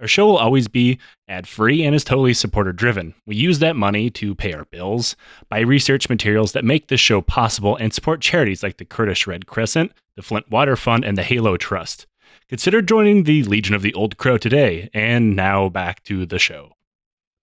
Our show will always be ad free and is totally supporter driven. We use that money to pay our bills, buy research materials that make this show possible, and support charities like the Kurdish Red Crescent, the Flint Water Fund, and the Halo Trust. Consider joining the Legion of the Old Crow today. And now back to the show.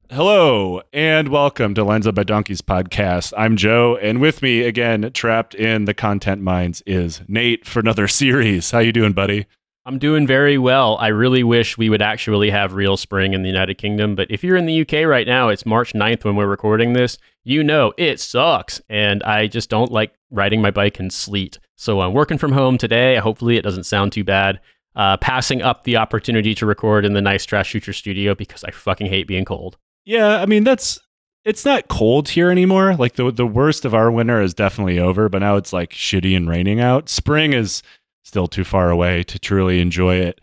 Hello and welcome to Lines by Donkeys podcast. I'm Joe, and with me again, trapped in the content mines, is Nate for another series. How you doing, buddy? I'm doing very well. I really wish we would actually have real spring in the United Kingdom, but if you're in the UK right now, it's March 9th when we're recording this. You know it sucks, and I just don't like riding my bike in sleet. So I'm working from home today. Hopefully, it doesn't sound too bad. Uh, passing up the opportunity to record in the nice Trash Future studio because I fucking hate being cold. Yeah, I mean that's it's not cold here anymore. Like the the worst of our winter is definitely over, but now it's like shitty and raining out. Spring is still too far away to truly enjoy it.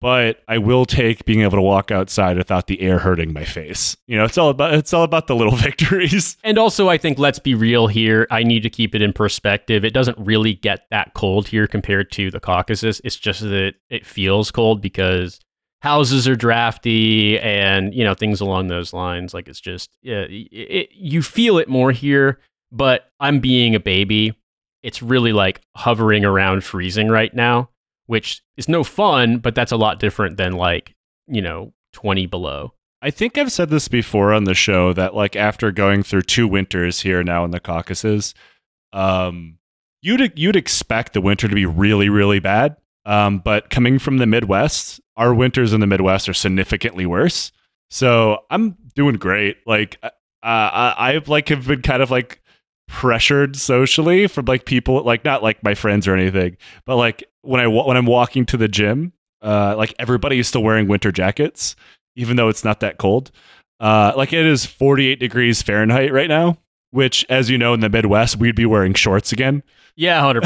But I will take being able to walk outside without the air hurting my face. You know, it's all about it's all about the little victories. And also I think let's be real here. I need to keep it in perspective. It doesn't really get that cold here compared to the Caucasus. It's just that it feels cold because houses are drafty and you know things along those lines like it's just it, it, you feel it more here but i'm being a baby it's really like hovering around freezing right now, which is no fun, but that's a lot different than like, you know, 20 below. I think I've said this before on the show that like after going through two winters here now in the Caucasus, um, you'd you'd expect the winter to be really really bad. Um, but coming from the Midwest, our winters in the Midwest are significantly worse. So I'm doing great. Like uh, I, I've like have been kind of like pressured socially from like people like not like my friends or anything but like when i when i'm walking to the gym uh like everybody is still wearing winter jackets even though it's not that cold. Uh like it is 48 degrees fahrenheit right now which as you know in the midwest we'd be wearing shorts again. Yeah 100%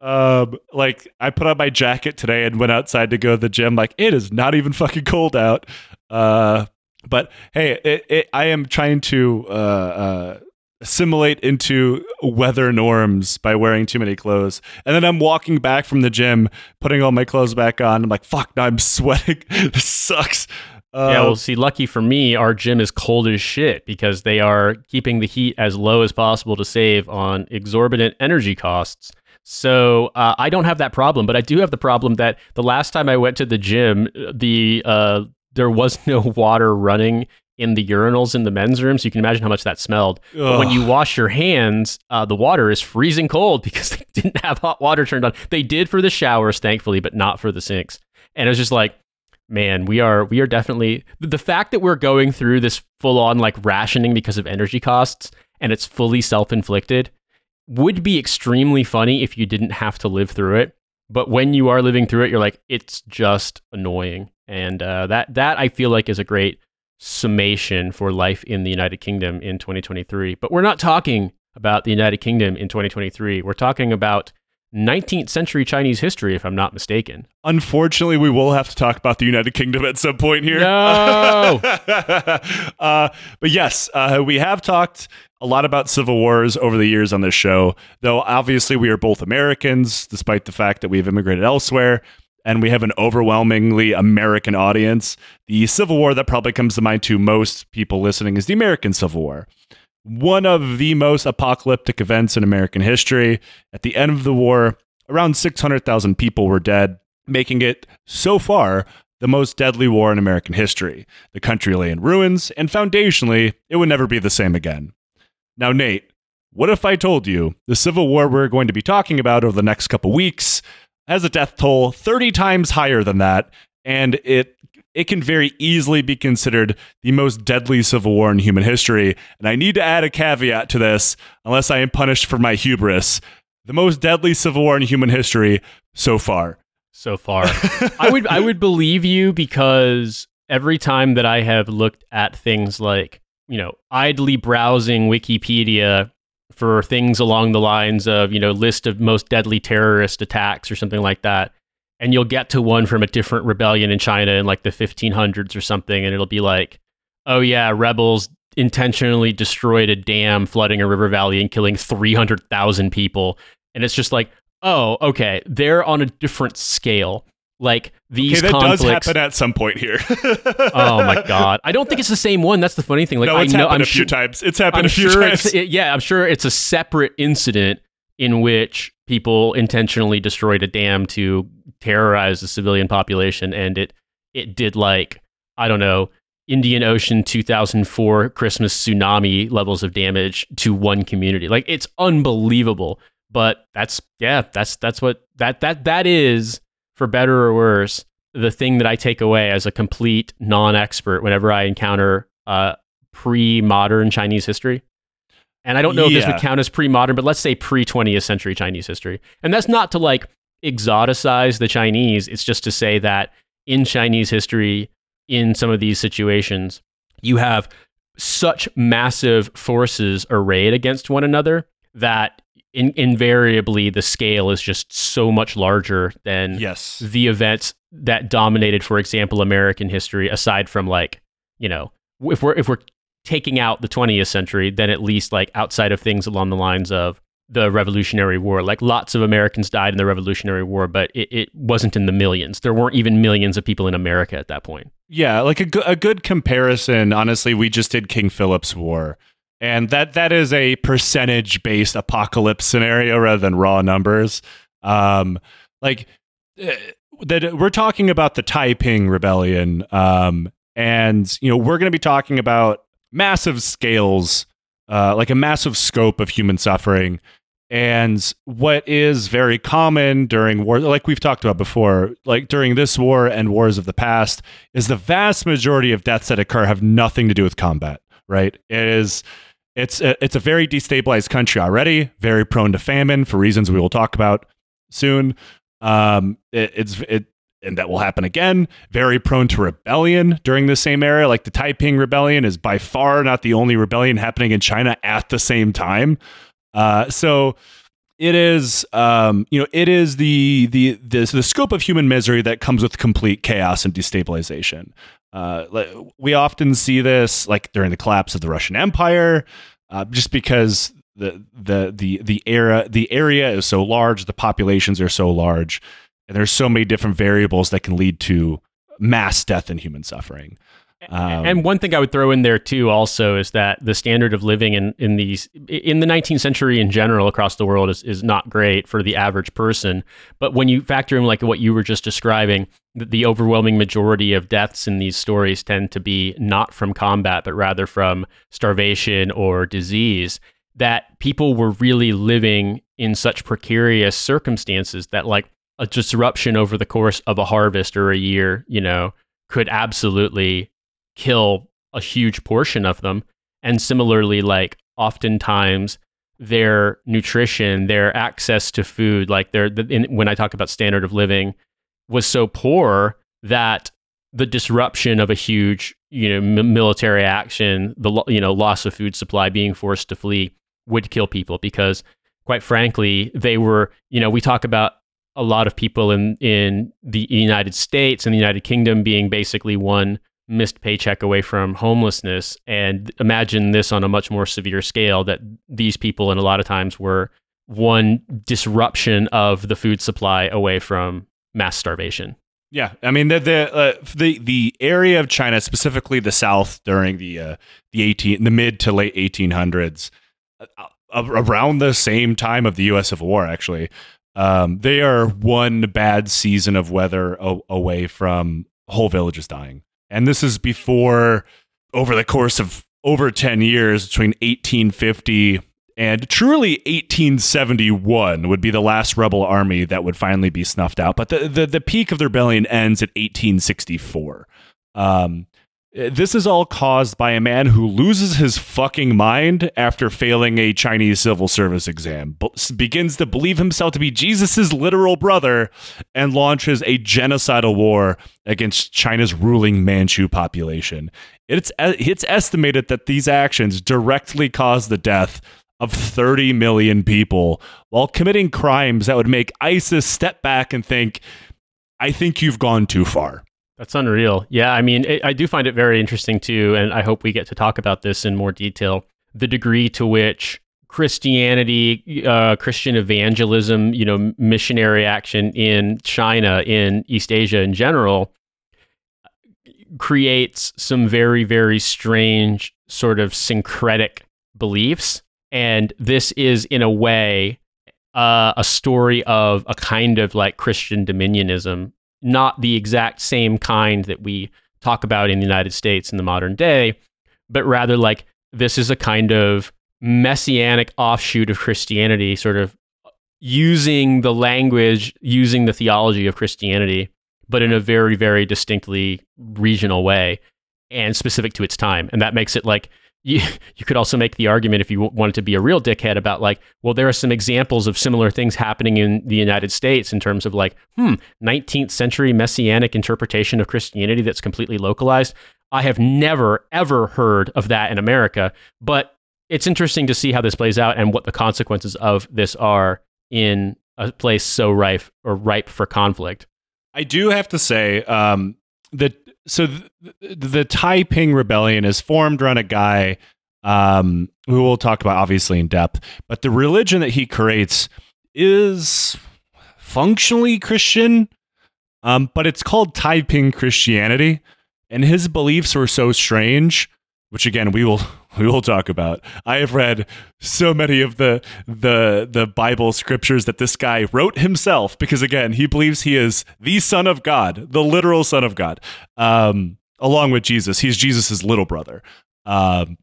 100% um like i put on my jacket today and went outside to go to the gym. Like it is not even fucking cold out. Uh but hey, it, it, I am trying to uh, uh, assimilate into weather norms by wearing too many clothes. And then I'm walking back from the gym, putting all my clothes back on. I'm like, fuck, now I'm sweating. this sucks. Uh, yeah, well, see, lucky for me, our gym is cold as shit because they are keeping the heat as low as possible to save on exorbitant energy costs. So uh, I don't have that problem, but I do have the problem that the last time I went to the gym, the uh, there was no water running in the urinals in the men's room, so you can imagine how much that smelled. But when you wash your hands, uh, the water is freezing cold because they didn't have hot water turned on. They did for the showers, thankfully, but not for the sinks. And it was just like, man, we are we are definitely the fact that we're going through this full on like rationing because of energy costs and it's fully self inflicted would be extremely funny if you didn't have to live through it. But when you are living through it, you're like, it's just annoying and uh, that that I feel like is a great summation for life in the United Kingdom in 2023. But we're not talking about the United Kingdom in 2023. We're talking about 19th century Chinese history, if I'm not mistaken. Unfortunately, we will have to talk about the United Kingdom at some point here. No. uh, but yes, uh, we have talked a lot about civil wars over the years on this show, though obviously we are both Americans, despite the fact that we've immigrated elsewhere and we have an overwhelmingly American audience. The Civil War that probably comes to mind to most people listening is the American Civil War. One of the most apocalyptic events in American history. At the end of the war, around 600,000 people were dead, making it so far the most deadly war in American history. The country lay in ruins, and foundationally, it would never be the same again. Now, Nate, what if I told you the Civil War we're going to be talking about over the next couple weeks has a death toll 30 times higher than that, and it it can very easily be considered the most deadly civil war in human history. And I need to add a caveat to this, unless I am punished for my hubris. The most deadly civil war in human history so far. So far. I would I would believe you because every time that I have looked at things like, you know, idly browsing Wikipedia for things along the lines of, you know, list of most deadly terrorist attacks or something like that. And you'll get to one from a different rebellion in China in like the 1500s or something. And it'll be like, oh, yeah, rebels intentionally destroyed a dam flooding a river valley and killing 300,000 people. And it's just like, oh, okay, they're on a different scale. Like these okay, that conflicts. does happen at some point here. oh my god, I don't think it's the same one. That's the funny thing. Like no, it's I know, happened I'm a few sure, times. It's happened I'm a few sure times. it, yeah, I'm sure it's a separate incident in which people intentionally destroyed a dam to terrorize the civilian population, and it it did like I don't know Indian Ocean 2004 Christmas tsunami levels of damage to one community. Like it's unbelievable. But that's yeah, that's that's what that that that is for better or worse the thing that I take away as a complete non-expert whenever I encounter uh, pre-modern Chinese history. And I don't know if this would count as pre-modern, but let's say pre-20th century Chinese history. And that's not to like exoticize the Chinese. It's just to say that in Chinese history, in some of these situations, you have such massive forces arrayed against one another that in, invariably the scale is just so much larger than yes. the events that dominated, for example, American history, aside from like, you know, if we're if we're taking out the 20th century, then at least like outside of things along the lines of the Revolutionary War, like lots of Americans died in the Revolutionary War, but it, it wasn't in the millions. There weren't even millions of people in America at that point. Yeah, like a, a good comparison. Honestly, we just did King Philip's War, and that that is a percentage based apocalypse scenario rather than raw numbers. Um, like uh, that we're talking about the Taiping Rebellion, um, and you know we're going to be talking about massive scales, uh, like a massive scope of human suffering. And what is very common during war, like we've talked about before, like during this war and wars of the past, is the vast majority of deaths that occur have nothing to do with combat. Right? It is. It's a, it's a very destabilized country already, very prone to famine for reasons we will talk about soon. Um, it, it's it and that will happen again. Very prone to rebellion during the same era. Like the Taiping Rebellion is by far not the only rebellion happening in China at the same time. Uh, so it is, um, you know, it is the the the the scope of human misery that comes with complete chaos and destabilization. Uh, we often see this like during the collapse of the Russian Empire, uh, just because the the the the era the area is so large, the populations are so large, and there's so many different variables that can lead to mass death and human suffering. Um, and one thing I would throw in there too, also, is that the standard of living in, in these in the 19th century in general across the world is, is not great for the average person. But when you factor in like what you were just describing, the, the overwhelming majority of deaths in these stories tend to be not from combat, but rather from starvation or disease. That people were really living in such precarious circumstances that like a disruption over the course of a harvest or a year, you know, could absolutely kill a huge portion of them. And similarly, like oftentimes their nutrition, their access to food, like their the, in, when I talk about standard of living, was so poor that the disruption of a huge, you know, m- military action, the lo- you know loss of food supply, being forced to flee, would kill people because, quite frankly, they were. You know, we talk about a lot of people in in the United States and the United Kingdom being basically one missed paycheck away from homelessness and imagine this on a much more severe scale that these people and a lot of times were one disruption of the food supply away from mass starvation Yeah, I mean the the uh, the the area of China, specifically the South, during the uh, the eighteen the mid to late eighteen hundreds, uh, around the same time of the U.S. Civil War, actually, um, they are one bad season of weather away from whole villages dying, and this is before over the course of over ten years between eighteen fifty and truly 1871 would be the last rebel army that would finally be snuffed out. But the, the, the peak of the rebellion ends at 1864. Um, this is all caused by a man who loses his fucking mind after failing a Chinese civil service exam, begins to believe himself to be Jesus' literal brother, and launches a genocidal war against China's ruling Manchu population. It's, it's estimated that these actions directly caused the death of 30 million people while committing crimes that would make ISIS step back and think, I think you've gone too far. That's unreal. Yeah, I mean, it, I do find it very interesting too, and I hope we get to talk about this in more detail. The degree to which Christianity, uh, Christian evangelism, you know, missionary action in China, in East Asia in general, creates some very, very strange sort of syncretic beliefs. And this is, in a way, uh, a story of a kind of like Christian dominionism, not the exact same kind that we talk about in the United States in the modern day, but rather like this is a kind of messianic offshoot of Christianity, sort of using the language, using the theology of Christianity, but in a very, very distinctly regional way and specific to its time. And that makes it like you, you could also make the argument if you wanted to be a real dickhead about like, well, there are some examples of similar things happening in the United States in terms of like, hmm, 19th century messianic interpretation of Christianity that's completely localized. I have never, ever heard of that in America, but it's interesting to see how this plays out and what the consequences of this are in a place so rife or ripe for conflict. I do have to say um, that so the, the Taiping Rebellion is formed around a guy um, who we'll talk about obviously in depth, but the religion that he creates is functionally Christian, um, but it's called Taiping Christianity, and his beliefs were so strange which again we will we will talk about. I have read so many of the the the Bible scriptures that this guy wrote himself because again he believes he is the Son of God, the literal Son of God, um, along with Jesus. He's Jesus's little brother. Um,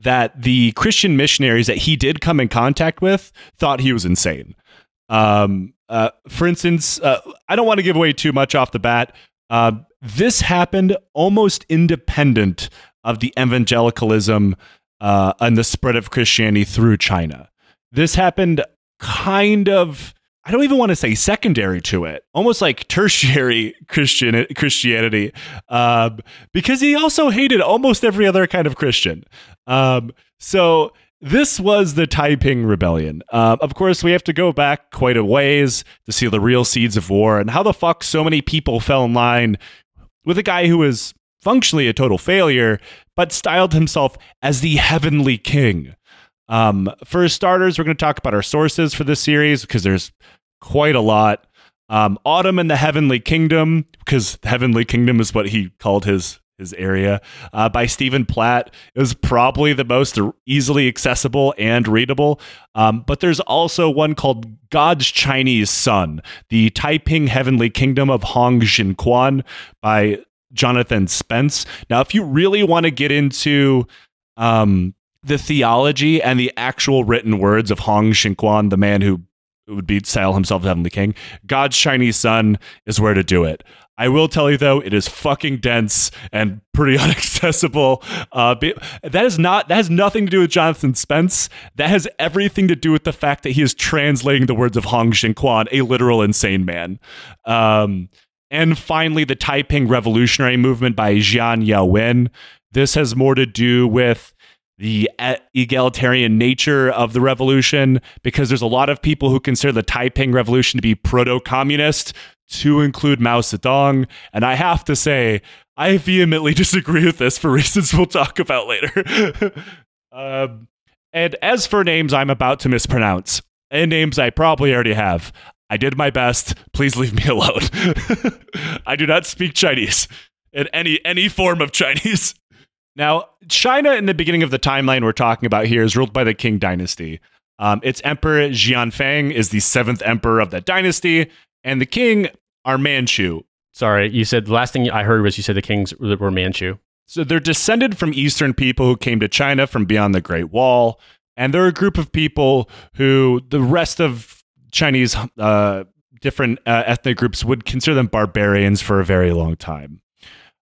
that the Christian missionaries that he did come in contact with thought he was insane. Um, uh, for instance, uh, I don't want to give away too much off the bat. Uh, this happened almost independent of the evangelicalism uh, and the spread of Christianity through China. This happened kind of, I don't even want to say secondary to it, almost like tertiary Christian Christianity, um, because he also hated almost every other kind of Christian. Um, so this was the Taiping Rebellion. Uh, of course, we have to go back quite a ways to see the real seeds of war and how the fuck so many people fell in line with a guy who was functionally a total failure, but styled himself as the heavenly king. Um, for starters, we're going to talk about our sources for this series because there's quite a lot. Um, Autumn in the Heavenly Kingdom, because Heavenly Kingdom is what he called his his area, uh, by Stephen Platt. is probably the most easily accessible and readable. Um, but there's also one called God's Chinese Son, the Taiping Heavenly Kingdom of Hong Xiuquan by Jonathan Spence. Now, if you really want to get into um, the theology and the actual written words of Hong Xiuquan, the man who would be style himself as Heavenly King, God's Chinese Son is where to do it. I will tell you though, it is fucking dense and pretty inaccessible. Uh, that is not that has nothing to do with Jonathan Spence. That has everything to do with the fact that he is translating the words of Hong Xiuquan, a literal insane man. Um, and finally, the Taiping Revolutionary Movement by Jian Youwen. This has more to do with the egalitarian nature of the revolution because there's a lot of people who consider the Taiping Revolution to be proto communist, to include Mao Zedong. And I have to say, I vehemently disagree with this for reasons we'll talk about later. um, and as for names I'm about to mispronounce, and names I probably already have, I did my best. Please leave me alone. I do not speak Chinese in any any form of Chinese. Now, China in the beginning of the timeline we're talking about here is ruled by the Qing dynasty. Um, its emperor Xianfeng is the seventh emperor of that dynasty, and the Qing are Manchu. Sorry, you said the last thing I heard was you said the kings were Manchu. So they're descended from Eastern people who came to China from beyond the Great Wall, and they're a group of people who the rest of Chinese uh, different uh, ethnic groups would consider them barbarians for a very long time.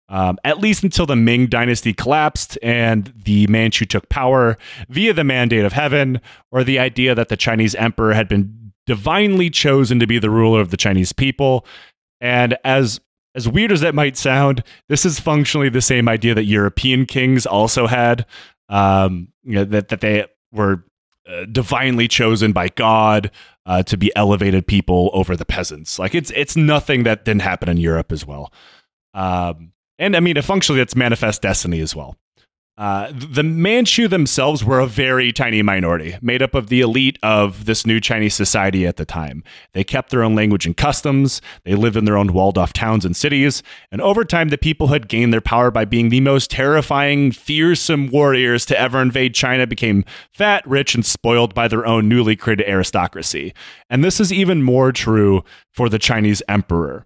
Um, at least until the Ming dynasty collapsed and the Manchu took power via the mandate of heaven, or the idea that the Chinese emperor had been divinely chosen to be the ruler of the Chinese people. And as as weird as that might sound, this is functionally the same idea that European kings also had. Um, you know, that that they were uh, divinely chosen by God uh, to be elevated people over the peasants. Like it's it's nothing that didn't happen in Europe as well. Um, and I mean, functionally, it's manifest destiny as well. Uh, the Manchu themselves were a very tiny minority, made up of the elite of this new Chinese society at the time. They kept their own language and customs, they lived in their own walled off towns and cities, and over time, the people had gained their power by being the most terrifying, fearsome warriors to ever invade China, became fat, rich, and spoiled by their own newly created aristocracy. And this is even more true for the Chinese emperor.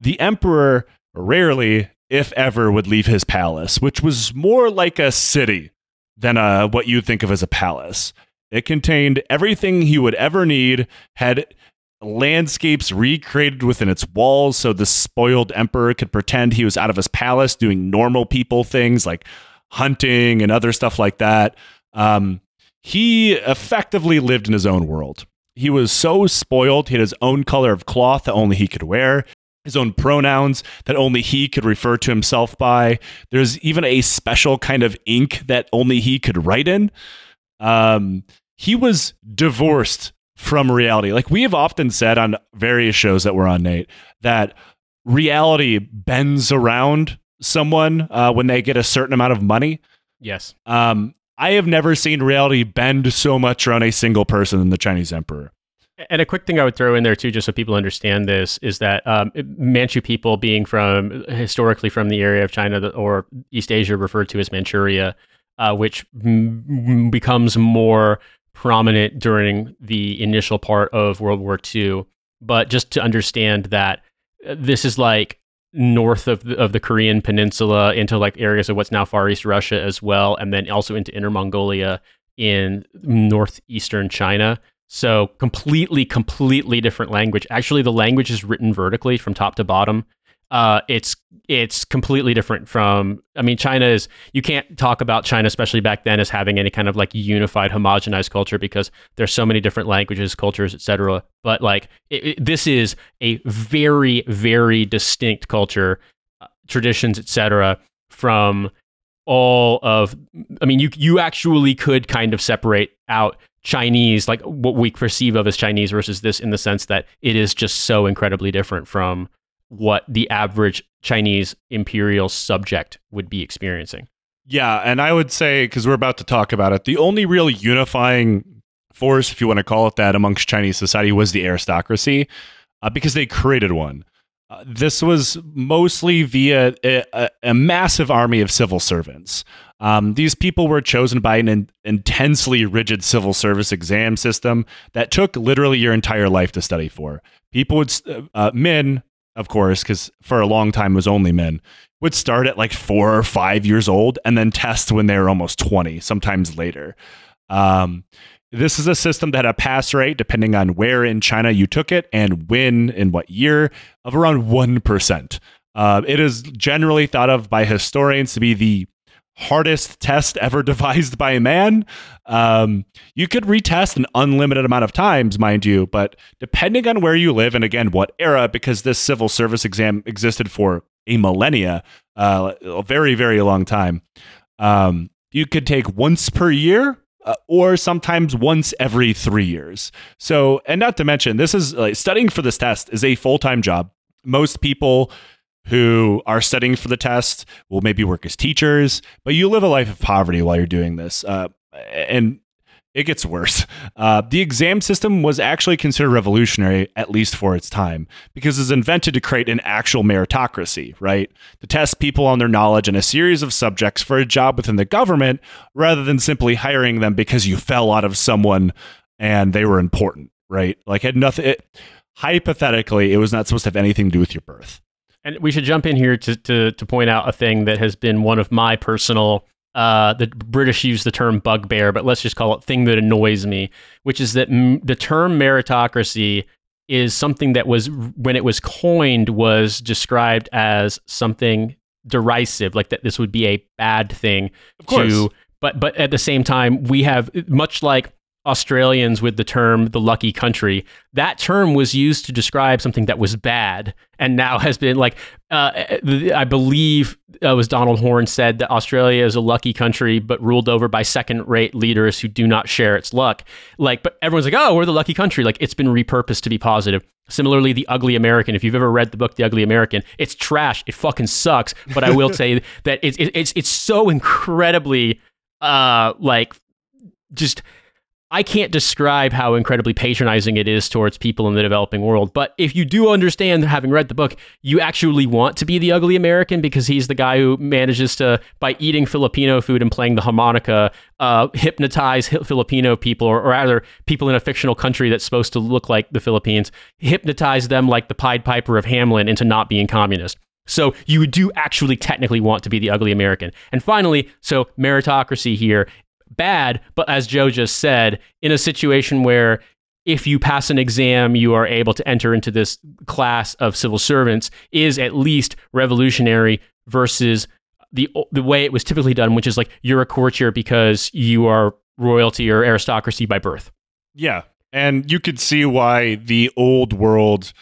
The emperor rarely if ever, would leave his palace, which was more like a city than a, what you'd think of as a palace. It contained everything he would ever need, had landscapes recreated within its walls so the spoiled emperor could pretend he was out of his palace doing normal people things like hunting and other stuff like that. Um, he effectively lived in his own world. He was so spoiled, he had his own color of cloth that only he could wear his own pronouns that only he could refer to himself by. There's even a special kind of ink that only he could write in. Um, he was divorced from reality. Like we have often said on various shows that we're on, Nate, that reality bends around someone uh, when they get a certain amount of money. Yes. Um, I have never seen reality bend so much around a single person than the Chinese emperor. And a quick thing I would throw in there too, just so people understand this, is that um, Manchu people, being from historically from the area of China or East Asia, referred to as Manchuria, uh, which m- becomes more prominent during the initial part of World War II. But just to understand that uh, this is like north of the, of the Korean Peninsula into like areas of what's now Far East Russia as well, and then also into Inner Mongolia in northeastern China. So completely, completely different language. Actually, the language is written vertically from top to bottom. Uh, it's it's completely different from. I mean, China is. You can't talk about China, especially back then, as having any kind of like unified, homogenized culture because there's so many different languages, cultures, etc. But like, it, it, this is a very, very distinct culture, uh, traditions, etc. From all of. I mean, you you actually could kind of separate out Chinese, like what we perceive of as Chinese versus this in the sense that it is just so incredibly different from what the average Chinese imperial subject would be experiencing. Yeah, and I would say because we're about to talk about it, the only real unifying force, if you want to call it that, amongst Chinese society was the aristocracy, uh, because they created one. Uh, this was mostly via a, a, a, massive army of civil servants. Um, these people were chosen by an in- intensely rigid civil service exam system that took literally your entire life to study for. People would, uh, uh men, of course, because for a long time it was only men, would start at like four or five years old and then test when they were almost 20, sometimes later. Um, this is a system that had a pass rate, depending on where in China you took it and when in what year, of around 1%. Uh, it is generally thought of by historians to be the hardest test ever devised by a man. Um, you could retest an unlimited amount of times, mind you, but depending on where you live and again what era, because this civil service exam existed for a millennia, uh, a very very long time. Um, you could take once per year. Uh, or sometimes once every three years. So, and not to mention, this is like studying for this test is a full time job. Most people who are studying for the test will maybe work as teachers, but you live a life of poverty while you're doing this. Uh, and it gets worse. Uh, the exam system was actually considered revolutionary, at least for its time, because it was invented to create an actual meritocracy, right? To test people on their knowledge in a series of subjects for a job within the government rather than simply hiring them because you fell out of someone and they were important, right? Like, had nothing. It, hypothetically, it was not supposed to have anything to do with your birth. And we should jump in here to, to, to point out a thing that has been one of my personal, uh, the British use the term bugbear, but let's just call it thing that annoys me, which is that m- the term meritocracy is something that was, when it was coined, was described as something derisive, like that this would be a bad thing of course. to. But but at the same time, we have much like Australians with the term the lucky country. That term was used to describe something that was bad and now has been like, uh, I believe it was Donald Horne said that Australia is a lucky country, but ruled over by second rate leaders who do not share its luck. Like, but everyone's like, oh, we're the lucky country. Like, it's been repurposed to be positive. Similarly, The Ugly American. If you've ever read the book The Ugly American, it's trash. It fucking sucks. But I will say that it's it's it's so incredibly uh like just I can't describe how incredibly patronizing it is towards people in the developing world. But if you do understand, having read the book, you actually want to be the ugly American because he's the guy who manages to, by eating Filipino food and playing the harmonica, uh, hypnotize Filipino people, or, or rather, people in a fictional country that's supposed to look like the Philippines, hypnotize them like the Pied Piper of Hamelin into not being communist. So you do actually technically want to be the ugly American. And finally, so meritocracy here bad, but as Joe just said, in a situation where if you pass an exam, you are able to enter into this class of civil servants is at least revolutionary versus the the way it was typically done, which is like you're a courtier because you are royalty or aristocracy by birth. Yeah, and you could see why the old world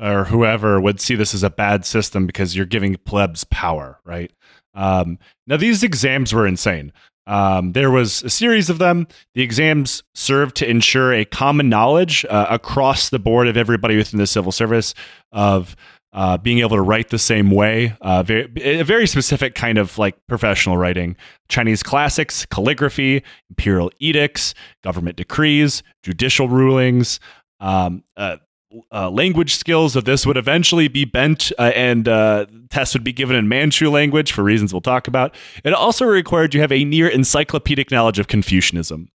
or whoever would see this as a bad system because you're giving plebs power, right? Um, now these exams were insane. Um, there was a series of them. The exams served to ensure a common knowledge uh, across the board of everybody within the civil service of uh, being able to write the same way. Uh, very, a very specific kind of like professional writing. Chinese classics, calligraphy, imperial edicts, government decrees, judicial rulings. Um, uh, language skills of this would eventually be bent uh, and uh, tests would be given in Manchu language for reasons we'll talk about. It also required you have a near encyclopedic knowledge of Confucianism.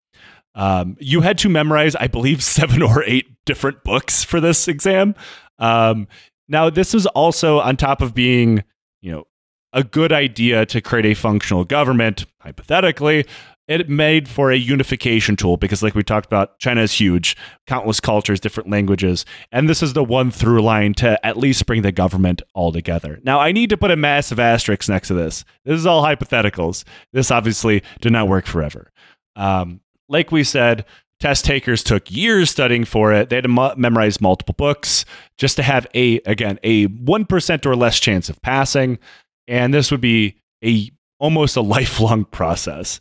Um, you had to memorize, I believe, seven or eight different books for this exam. Um, now, this was also on top of being, you know, a good idea to create a functional government, hypothetically, it made for a unification tool because like we talked about china is huge countless cultures different languages and this is the one through line to at least bring the government all together. Now i need to put a massive asterisk next to this. This is all hypotheticals. This obviously did not work forever. Um, like we said test takers took years studying for it. They had to mo- memorize multiple books just to have a again a 1% or less chance of passing and this would be a almost a lifelong process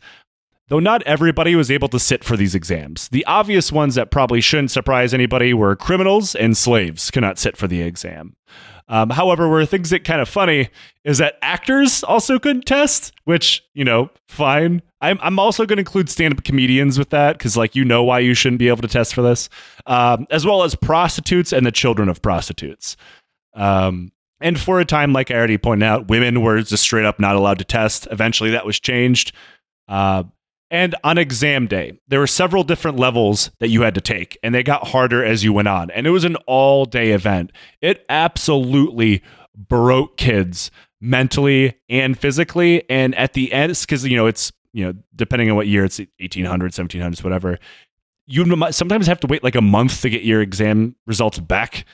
Though not everybody was able to sit for these exams. The obvious ones that probably shouldn't surprise anybody were criminals and slaves cannot sit for the exam. Um, however, where things get kind of funny is that actors also couldn't test, which, you know, fine. I'm, I'm also going to include stand up comedians with that because, like, you know why you shouldn't be able to test for this, um, as well as prostitutes and the children of prostitutes. Um, and for a time, like I already pointed out, women were just straight up not allowed to test. Eventually, that was changed. Uh, and on exam day, there were several different levels that you had to take, and they got harder as you went on. And it was an all day event. It absolutely broke kids mentally and physically. And at the end, because, you know, it's, you know, depending on what year, it's 1800s, 1700s, whatever. You sometimes have to wait like a month to get your exam results back.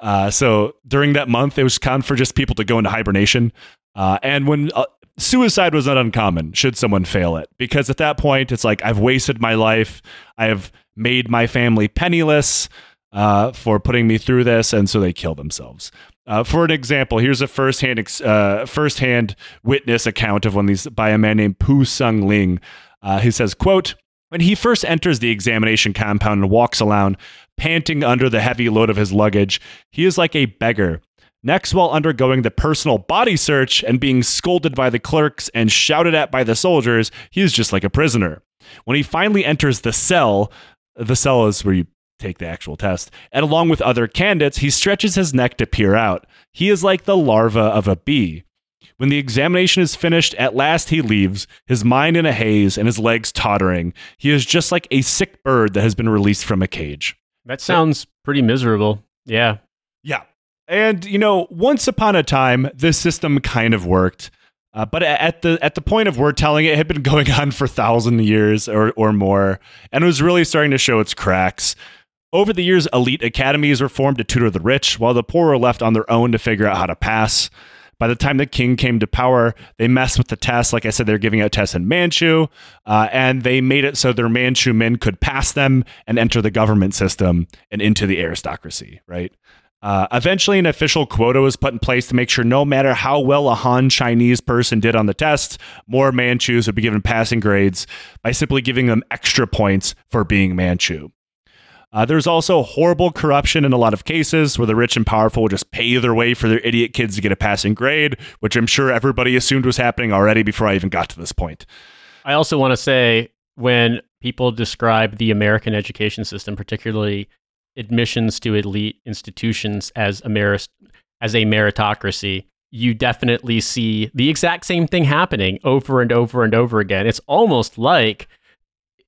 Uh, so during that month, it was kind for just people to go into hibernation. Uh, and when uh, suicide was not uncommon should someone fail it because at that point it's like I've wasted my life. I have made my family penniless uh, for putting me through this, and so they kill themselves. Uh, for an example, here's a firsthand ex- uh, firsthand witness account of one of these by a man named Pu Songling. Uh, he says, "quote When he first enters the examination compound and walks around, panting under the heavy load of his luggage, he is like a beggar." Next, while undergoing the personal body search and being scolded by the clerks and shouted at by the soldiers, he is just like a prisoner. When he finally enters the cell, the cell is where you take the actual test, and along with other candidates, he stretches his neck to peer out. He is like the larva of a bee. When the examination is finished, at last he leaves, his mind in a haze and his legs tottering. He is just like a sick bird that has been released from a cage. That sounds pretty miserable. Yeah. And you know, once upon a time, this system kind of worked. Uh, but at the at the point of word telling, it had been going on for thousand years or or more, and it was really starting to show its cracks. Over the years, elite academies were formed to tutor the rich, while the poor were left on their own to figure out how to pass. By the time the Qing came to power, they messed with the tests. Like I said, they're giving out tests in Manchu, uh, and they made it so their Manchu men could pass them and enter the government system and into the aristocracy, right? Uh, eventually, an official quota was put in place to make sure no matter how well a Han Chinese person did on the test, more Manchus would be given passing grades by simply giving them extra points for being Manchu. Uh, there's also horrible corruption in a lot of cases where the rich and powerful will just pay their way for their idiot kids to get a passing grade, which I'm sure everybody assumed was happening already before I even got to this point. I also want to say when people describe the American education system, particularly admissions to elite institutions as a merit- as a meritocracy, you definitely see the exact same thing happening over and over and over again. It's almost like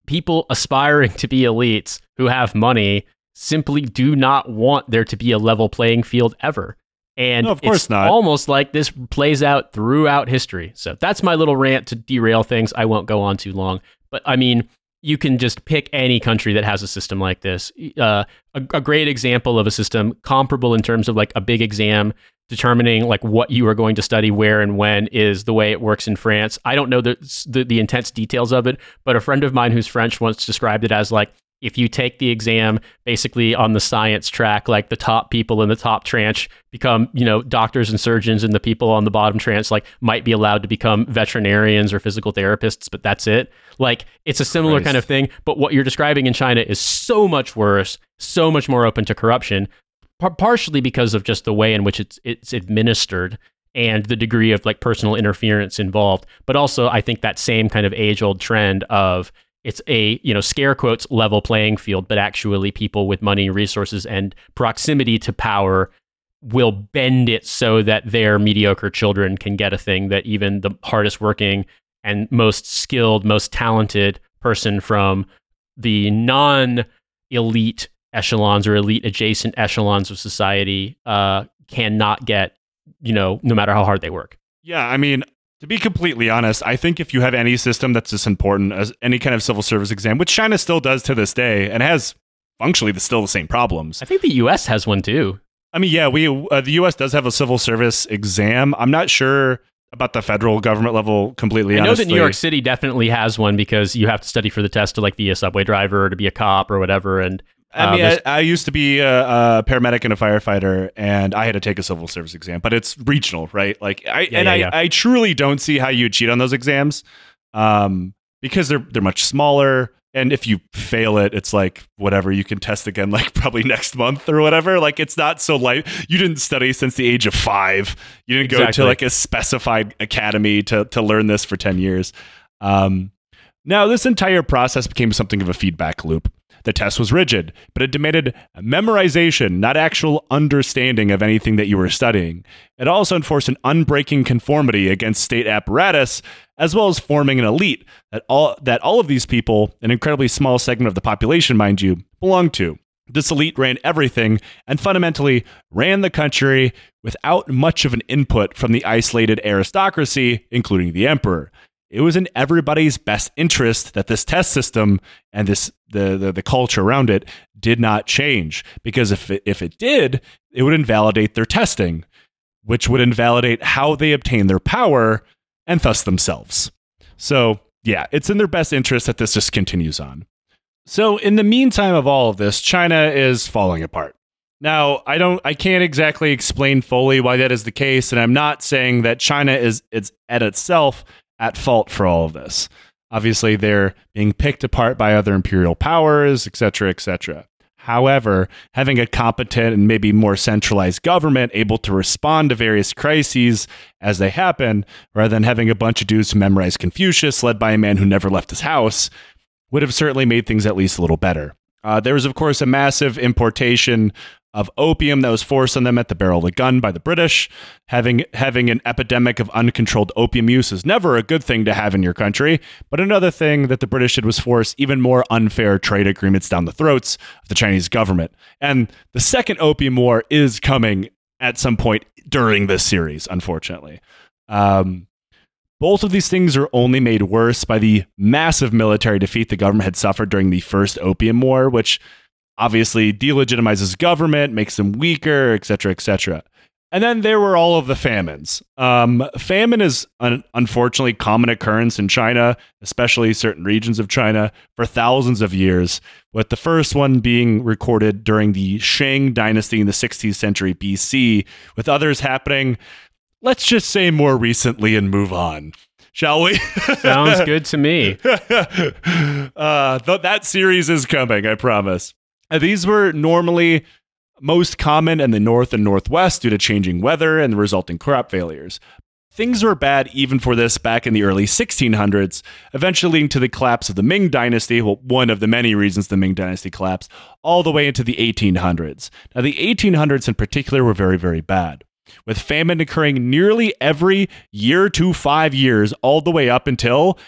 people aspiring to be elites who have money simply do not want there to be a level playing field ever. And no, of course it's not. almost like this plays out throughout history. So that's my little rant to derail things. I won't go on too long. But I mean, you can just pick any country that has a system like this. Uh, a, a, great example of a system comparable in terms of like a big exam determining like what you are going to study where and when is the way it works in France. I don't know the, the, the intense details of it, but a friend of mine who's French once described it as like if you take the exam basically on the science track, like the top people in the top tranche become, you know, doctors and surgeons, and the people on the bottom tranche like might be allowed to become veterinarians or physical therapists, but that's it. Like it's a similar Christ. kind of thing, but what you're describing in China is so much worse, so much more open to corruption, par- partially because of just the way in which it's it's administered and the degree of like personal interference involved, but also I think that same kind of age old trend of it's a you know scare quotes level playing field, but actually people with money, resources, and proximity to power will bend it so that their mediocre children can get a thing that even the hardest working and most skilled, most talented person from the non elite echelons or elite adjacent echelons of society uh, cannot get, you know, no matter how hard they work. Yeah, I mean, to be completely honest, I think if you have any system that's as important as any kind of civil service exam, which China still does to this day and has functionally the, still the same problems. I think the US has one too. I mean, yeah, we uh, the US does have a civil service exam. I'm not sure about the federal government level completely. I know honestly. that New York City definitely has one because you have to study for the test to like be a subway driver or to be a cop or whatever. And I mean, uh, I, I, used to be a, a, paramedic and a firefighter, and I had to take a civil service exam, but it's regional, right? Like, I yeah, and yeah, I, yeah. I truly don't see how you cheat on those exams, um, because they're they're much smaller, and if you fail it, it's like whatever you can test again, like probably next month or whatever. Like, it's not so light. You didn't study since the age of five. You didn't go to like a specified academy to to learn this for ten years. Um, now, this entire process became something of a feedback loop. The test was rigid, but it demanded memorization, not actual understanding of anything that you were studying. It also enforced an unbreaking conformity against state apparatus, as well as forming an elite that all that all of these people, an incredibly small segment of the population, mind you, belonged to. This elite ran everything and fundamentally ran the country without much of an input from the isolated aristocracy, including the emperor it was in everybody's best interest that this test system and this the, the, the culture around it did not change because if it, if it did it would invalidate their testing which would invalidate how they obtain their power and thus themselves. So yeah it's in their best interest that this just continues on. So in the meantime of all of this china is falling apart. Now, I don't I can't exactly explain fully why that is the case and I'm not saying that China is it's at itself at fault for all of this. Obviously, they're being picked apart by other imperial powers, etc., etc. However, having a competent and maybe more centralized government able to respond to various crises as they happen, rather than having a bunch of dudes memorize Confucius led by a man who never left his house, would have certainly made things at least a little better. Uh, there was, of course, a massive importation of opium that was forced on them at the barrel of the gun by the British. Having having an epidemic of uncontrolled opium use is never a good thing to have in your country. But another thing that the British did was force even more unfair trade agreements down the throats of the Chinese government. And the second opium war is coming at some point during this series, unfortunately. Um, both of these things are only made worse by the massive military defeat the government had suffered during the first Opium War, which obviously delegitimizes government, makes them weaker, et cetera, et cetera. And then there were all of the famines. Um, famine is an unfortunately common occurrence in China, especially certain regions of China, for thousands of years. With the first one being recorded during the Shang Dynasty in the 16th century BC, with others happening, let's just say more recently and move on. Shall we? Sounds good to me. uh, th- that series is coming, I promise. Uh, these were normally most common in the north and northwest due to changing weather and the resulting crop failures. Things were bad even for this back in the early 1600s, eventually leading to the collapse of the Ming Dynasty, well, one of the many reasons the Ming Dynasty collapsed, all the way into the 1800s. Now, the 1800s in particular were very, very bad, with famine occurring nearly every year to five years, all the way up until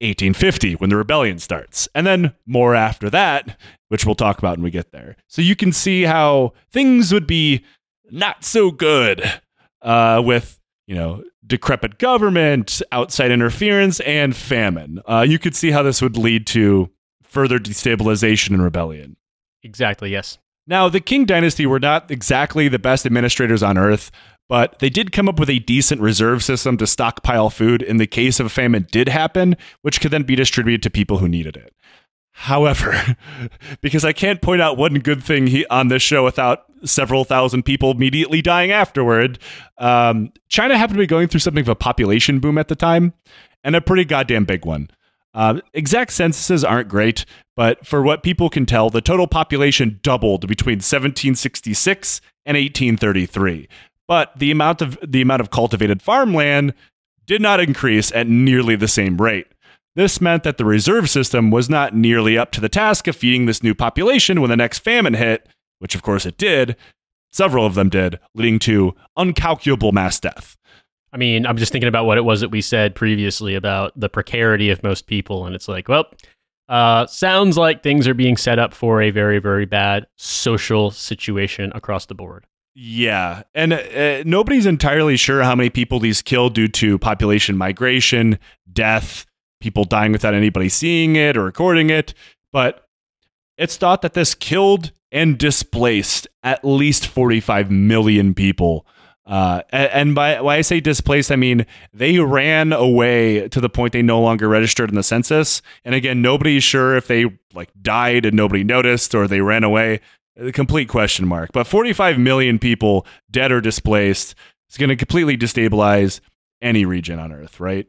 1850 when the rebellion starts, and then more after that, which we'll talk about when we get there. So you can see how things would be not so good uh, with you know decrepit government, outside interference, and famine. Uh, you could see how this would lead to further destabilization and rebellion. Exactly. Yes. Now, the Qing dynasty were not exactly the best administrators on earth, but they did come up with a decent reserve system to stockpile food in the case of a famine did happen, which could then be distributed to people who needed it. However, because I can't point out one good thing he, on this show without several thousand people immediately dying afterward, um, China happened to be going through something of a population boom at the time, and a pretty goddamn big one. Uh, exact censuses aren't great, but for what people can tell, the total population doubled between 1766 and 1833. But the amount of the amount of cultivated farmland did not increase at nearly the same rate. This meant that the reserve system was not nearly up to the task of feeding this new population when the next famine hit, which of course it did. Several of them did, leading to uncalculable mass death. I mean, I'm just thinking about what it was that we said previously about the precarity of most people. And it's like, well, uh, sounds like things are being set up for a very, very bad social situation across the board. Yeah. And uh, nobody's entirely sure how many people these killed due to population migration, death, people dying without anybody seeing it or recording it, but it's thought that this killed and displaced at least 45 million people. Uh, and by when I say displaced, I mean they ran away to the point they no longer registered in the census. And again, nobody's sure if they like died and nobody noticed or they ran away. A complete question mark. But 45 million people dead or displaced is going to completely destabilize any region on Earth, right?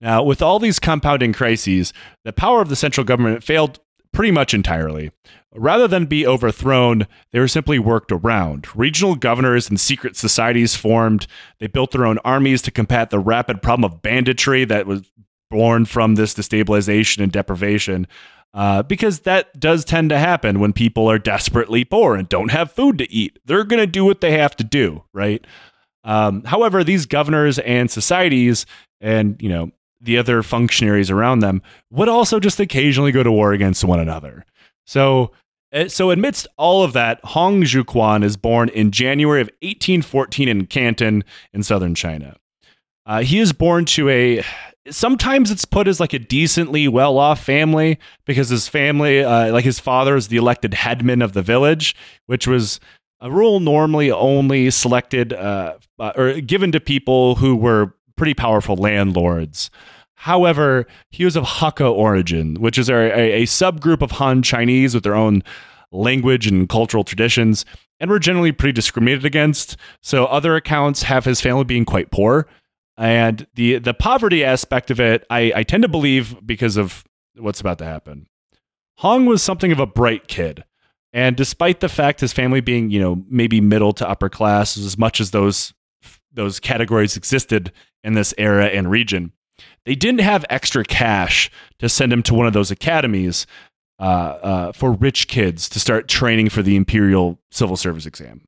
Now, with all these compounding crises, the power of the central government failed pretty much entirely. Rather than be overthrown, they were simply worked around. Regional governors and secret societies formed. They built their own armies to combat the rapid problem of banditry that was born from this destabilization and deprivation. Uh, because that does tend to happen when people are desperately poor and don't have food to eat. They're going to do what they have to do, right? Um, however, these governors and societies and you know the other functionaries around them would also just occasionally go to war against one another. So, eh, so amidst all of that, Hong Xiuquan is born in January of 1814 in Canton in southern China. Uh, he is born to a sometimes it's put as like a decently well-off family because his family uh, like his father is the elected headman of the village which was a role normally only selected uh or given to people who were pretty powerful landlords. However, he was of Hakka origin, which is a, a, a subgroup of Han Chinese with their own language and cultural traditions, and were generally pretty discriminated against. So other accounts have his family being quite poor. And the the poverty aspect of it, I, I tend to believe because of what's about to happen. Hong was something of a bright kid. And despite the fact his family being, you know, maybe middle to upper class, as much as those those categories existed in this era and region. They didn't have extra cash to send him to one of those academies uh, uh, for rich kids to start training for the Imperial Civil Service exam.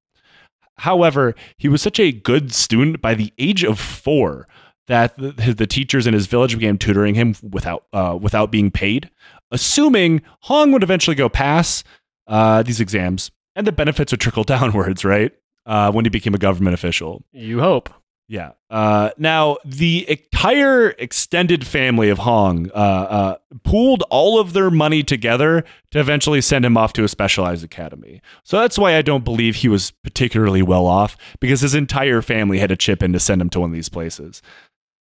However, he was such a good student by the age of four that the, teachers in his village began tutoring him without uh, without being paid, assuming Hong would eventually go pass uh, these exams and the benefits would trickle downwards, right? Uh, when he became a government official. You hope. Yeah. Uh, now, the entire extended family of Hong uh, uh, pooled all of their money together to eventually send him off to a specialized academy. So that's why I don't believe he was particularly well off, because his entire family had to chip in to send him to one of these places.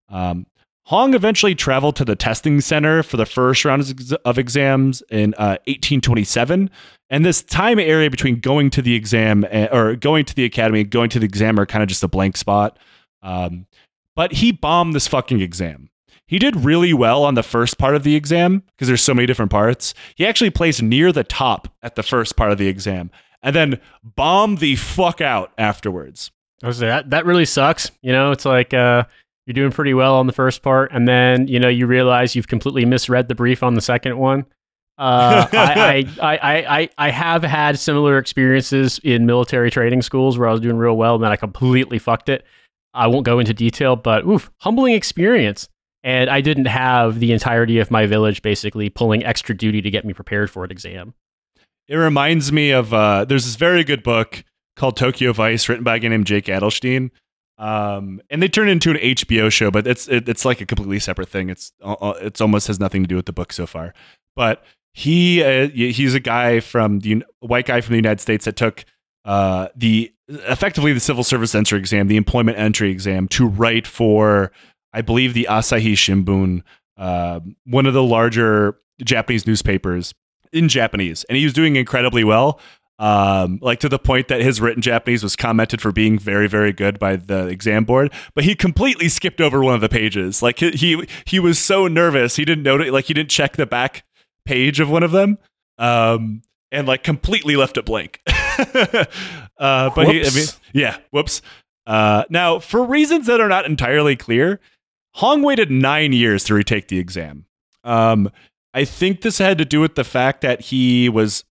Um, Hong eventually traveled to the testing center for the first round of exams in uh, 1827. And this time area between going to the exam eh, or going to the academy and going to the exam are kind of just a blank spot. Um, but he bombed this fucking exam. He did really well on the first part of the exam because there's so many different parts. He actually placed near the top at the first part of the exam and then bombed the fuck out afterwards. I was that that really sucks. You know, it's like uh, you're doing pretty well on the first part, and then you know you realize you've completely misread the brief on the second one. Uh, I, I, I, I, I have had similar experiences in military training schools where I was doing real well, and then I completely fucked it. I won't go into detail, but oof, humbling experience. And I didn't have the entirety of my village basically pulling extra duty to get me prepared for an exam. It reminds me of uh, there's this very good book called Tokyo Vice, written by a guy named Jake Adelstein, um, and they turned it into an HBO show, but it's it, it's like a completely separate thing. It's uh, uh, it's almost has nothing to do with the book so far. But he uh, he's a guy from the white guy from the United States that took uh, the effectively the civil service entry exam, the employment entry exam, to write for I believe the Asahi Shimbun, uh, one of the larger Japanese newspapers in Japanese, and he was doing incredibly well um, like to the point that his written Japanese was commented for being very, very good by the exam board. But he completely skipped over one of the pages. Like he he was so nervous, he didn't notice. Like he didn't check the back page of one of them, um, and like completely left it blank. uh, but he, I mean, yeah, whoops. Uh, now, for reasons that are not entirely clear, Hong waited nine years to retake the exam. Um, I think this had to do with the fact that he was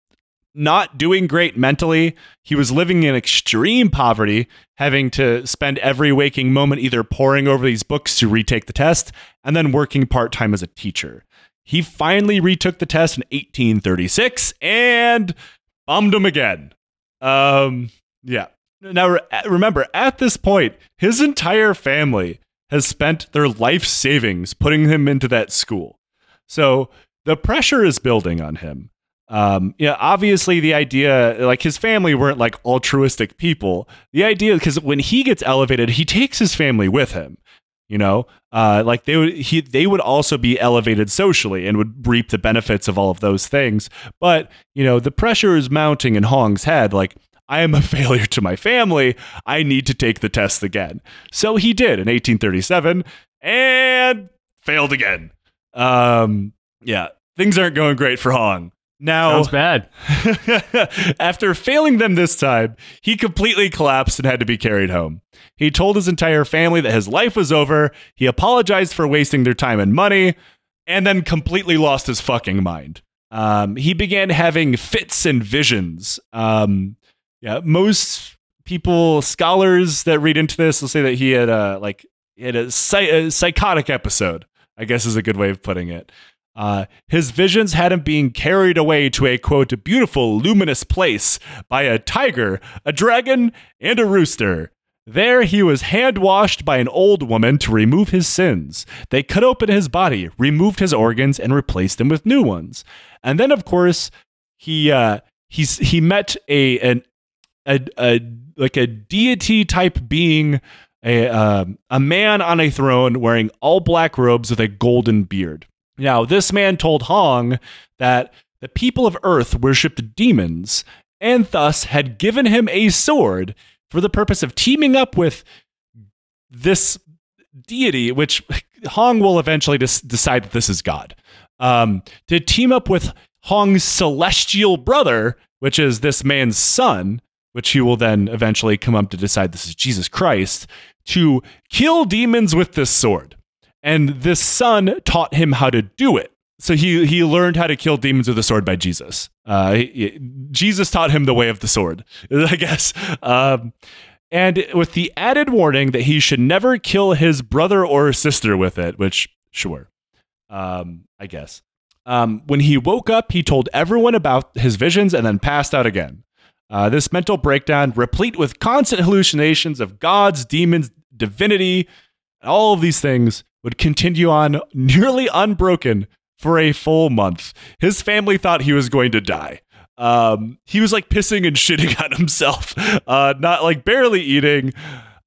not doing great mentally. He was living in extreme poverty, having to spend every waking moment either poring over these books to retake the test and then working part time as a teacher. He finally retook the test in 1836 and bombed him again. Um, yeah. Now, remember, at this point, his entire family has spent their life savings putting him into that school. So the pressure is building on him. Um, yeah, obviously the idea, like his family weren't like altruistic people. The idea, because when he gets elevated, he takes his family with him. You know, uh, like they would, he, they would also be elevated socially and would reap the benefits of all of those things. But you know, the pressure is mounting in Hong's head. Like, I am a failure to my family. I need to take the test again. So he did in 1837 and failed again. Um, yeah, things aren't going great for Hong. Now, Sounds bad. after failing them this time, he completely collapsed and had to be carried home. He told his entire family that his life was over. He apologized for wasting their time and money, and then completely lost his fucking mind. Um, he began having fits and visions. Um, yeah, most people, scholars that read into this, will say that he had a like he had a, a psychotic episode. I guess is a good way of putting it. Uh, his visions had him being carried away to a quote beautiful luminous place by a tiger, a dragon, and a rooster. There he was hand washed by an old woman to remove his sins. They cut open his body, removed his organs, and replaced them with new ones. And then, of course, he uh, he's he met a an a, a like a deity type being, a uh, a man on a throne wearing all black robes with a golden beard. Now, this man told Hong that the people of Earth worshipped demons and thus had given him a sword for the purpose of teaming up with this deity, which Hong will eventually decide that this is God, um, to team up with Hong's celestial brother, which is this man's son, which he will then eventually come up to decide this is Jesus Christ, to kill demons with this sword and this son taught him how to do it. So he he learned how to kill demons with a sword by Jesus. Uh, he, Jesus taught him the way of the sword, I guess. Um, and with the added warning that he should never kill his brother or sister with it, which sure, um, I guess. Um, when he woke up, he told everyone about his visions and then passed out again. Uh, this mental breakdown, replete with constant hallucinations of gods, demons, divinity, all of these things would continue on nearly unbroken for a full month. His family thought he was going to die. Um, he was like pissing and shitting on himself, uh, not like barely eating,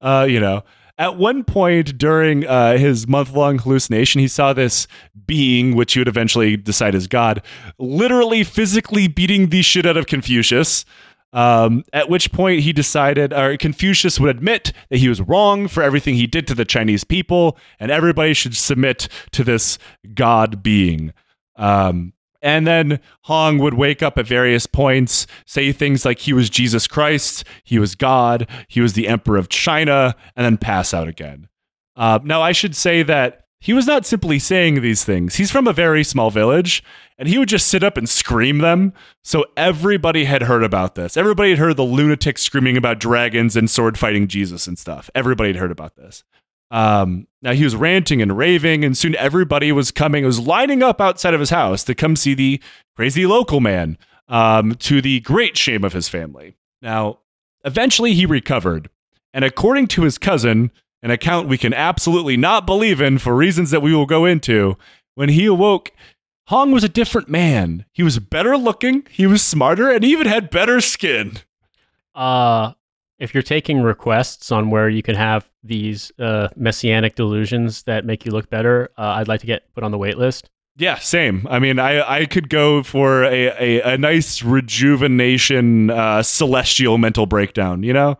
uh, you know. At one point during uh, his month long hallucination, he saw this being, which he would eventually decide is God, literally physically beating the shit out of Confucius. Um, at which point he decided, or Confucius would admit that he was wrong for everything he did to the Chinese people, and everybody should submit to this God being. Um, and then Hong would wake up at various points, say things like he was Jesus Christ, he was God, he was the Emperor of China, and then pass out again. Uh, now, I should say that he was not simply saying these things. He's from a very small village, and he would just sit up and scream them. So everybody had heard about this. Everybody had heard the lunatic screaming about dragons and sword fighting Jesus and stuff. Everybody had heard about this. Um, now he was ranting and raving, and soon everybody was coming, was lining up outside of his house to come see the crazy local man, um, to the great shame of his family. Now, eventually he recovered, and according to his cousin, an account we can absolutely not believe in for reasons that we will go into, when he awoke, Hong was a different man. He was better looking, he was smarter, and even had better skin. Uh, if you're taking requests on where you can have these uh, messianic delusions that make you look better, uh, I'd like to get put on the wait list. Yeah, same. I mean, I, I could go for a, a, a nice rejuvenation, uh, celestial mental breakdown, you know?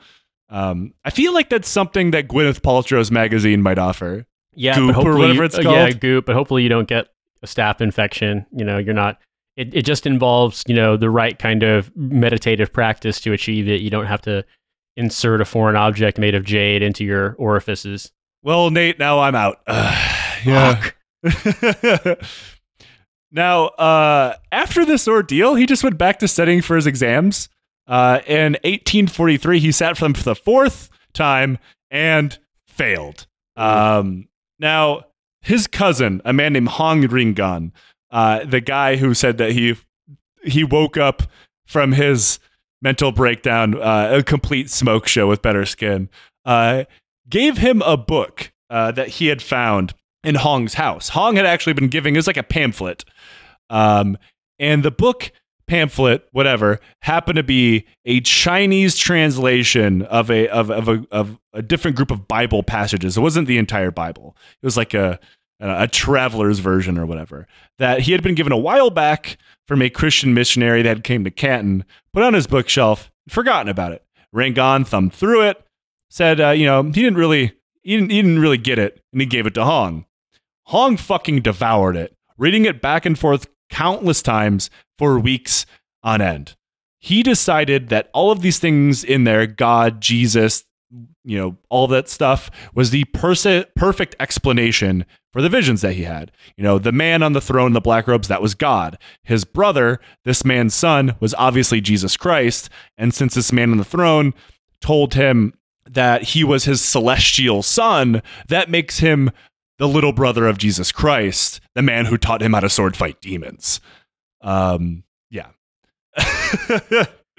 Um, I feel like that's something that Gwyneth Paltrow's magazine might offer. Yeah, Goop but or hopefully, whatever it's uh, called. yeah, goop. But hopefully, you don't get a staph infection. You know, you're not. It, it just involves you know the right kind of meditative practice to achieve it. You don't have to insert a foreign object made of jade into your orifices. Well, Nate, now I'm out. Yeah. now, uh, after this ordeal, he just went back to studying for his exams. Uh, in 1843, he sat for them for the fourth time and failed. Um, now, his cousin, a man named Hong Rengan, uh, the guy who said that he he woke up from his mental breakdown, uh, a complete smoke show with better skin, uh, gave him a book uh, that he had found in Hong's house. Hong had actually been giving it was like a pamphlet, um, and the book pamphlet, whatever, happened to be a Chinese translation of a of of a, of a different group of Bible passages. It wasn't the entire Bible. It was like a a traveler's version or whatever that he had been given a while back from a Christian missionary that came to Canton, put on his bookshelf, forgotten about it. Rangon thumbed through it, said, uh, you know, he didn't really, he didn't, he didn't really get it, and he gave it to Hong. Hong fucking devoured it, reading it back and forth countless times for weeks on end. He decided that all of these things in there, God, Jesus, you know, all that stuff was the pers- perfect explanation for the visions that he had. You know, the man on the throne, the black robes, that was God. His brother, this man's son, was obviously Jesus Christ. And since this man on the throne told him that he was his celestial son, that makes him the little brother of Jesus Christ, the man who taught him how to sword fight demons. Um, yeah.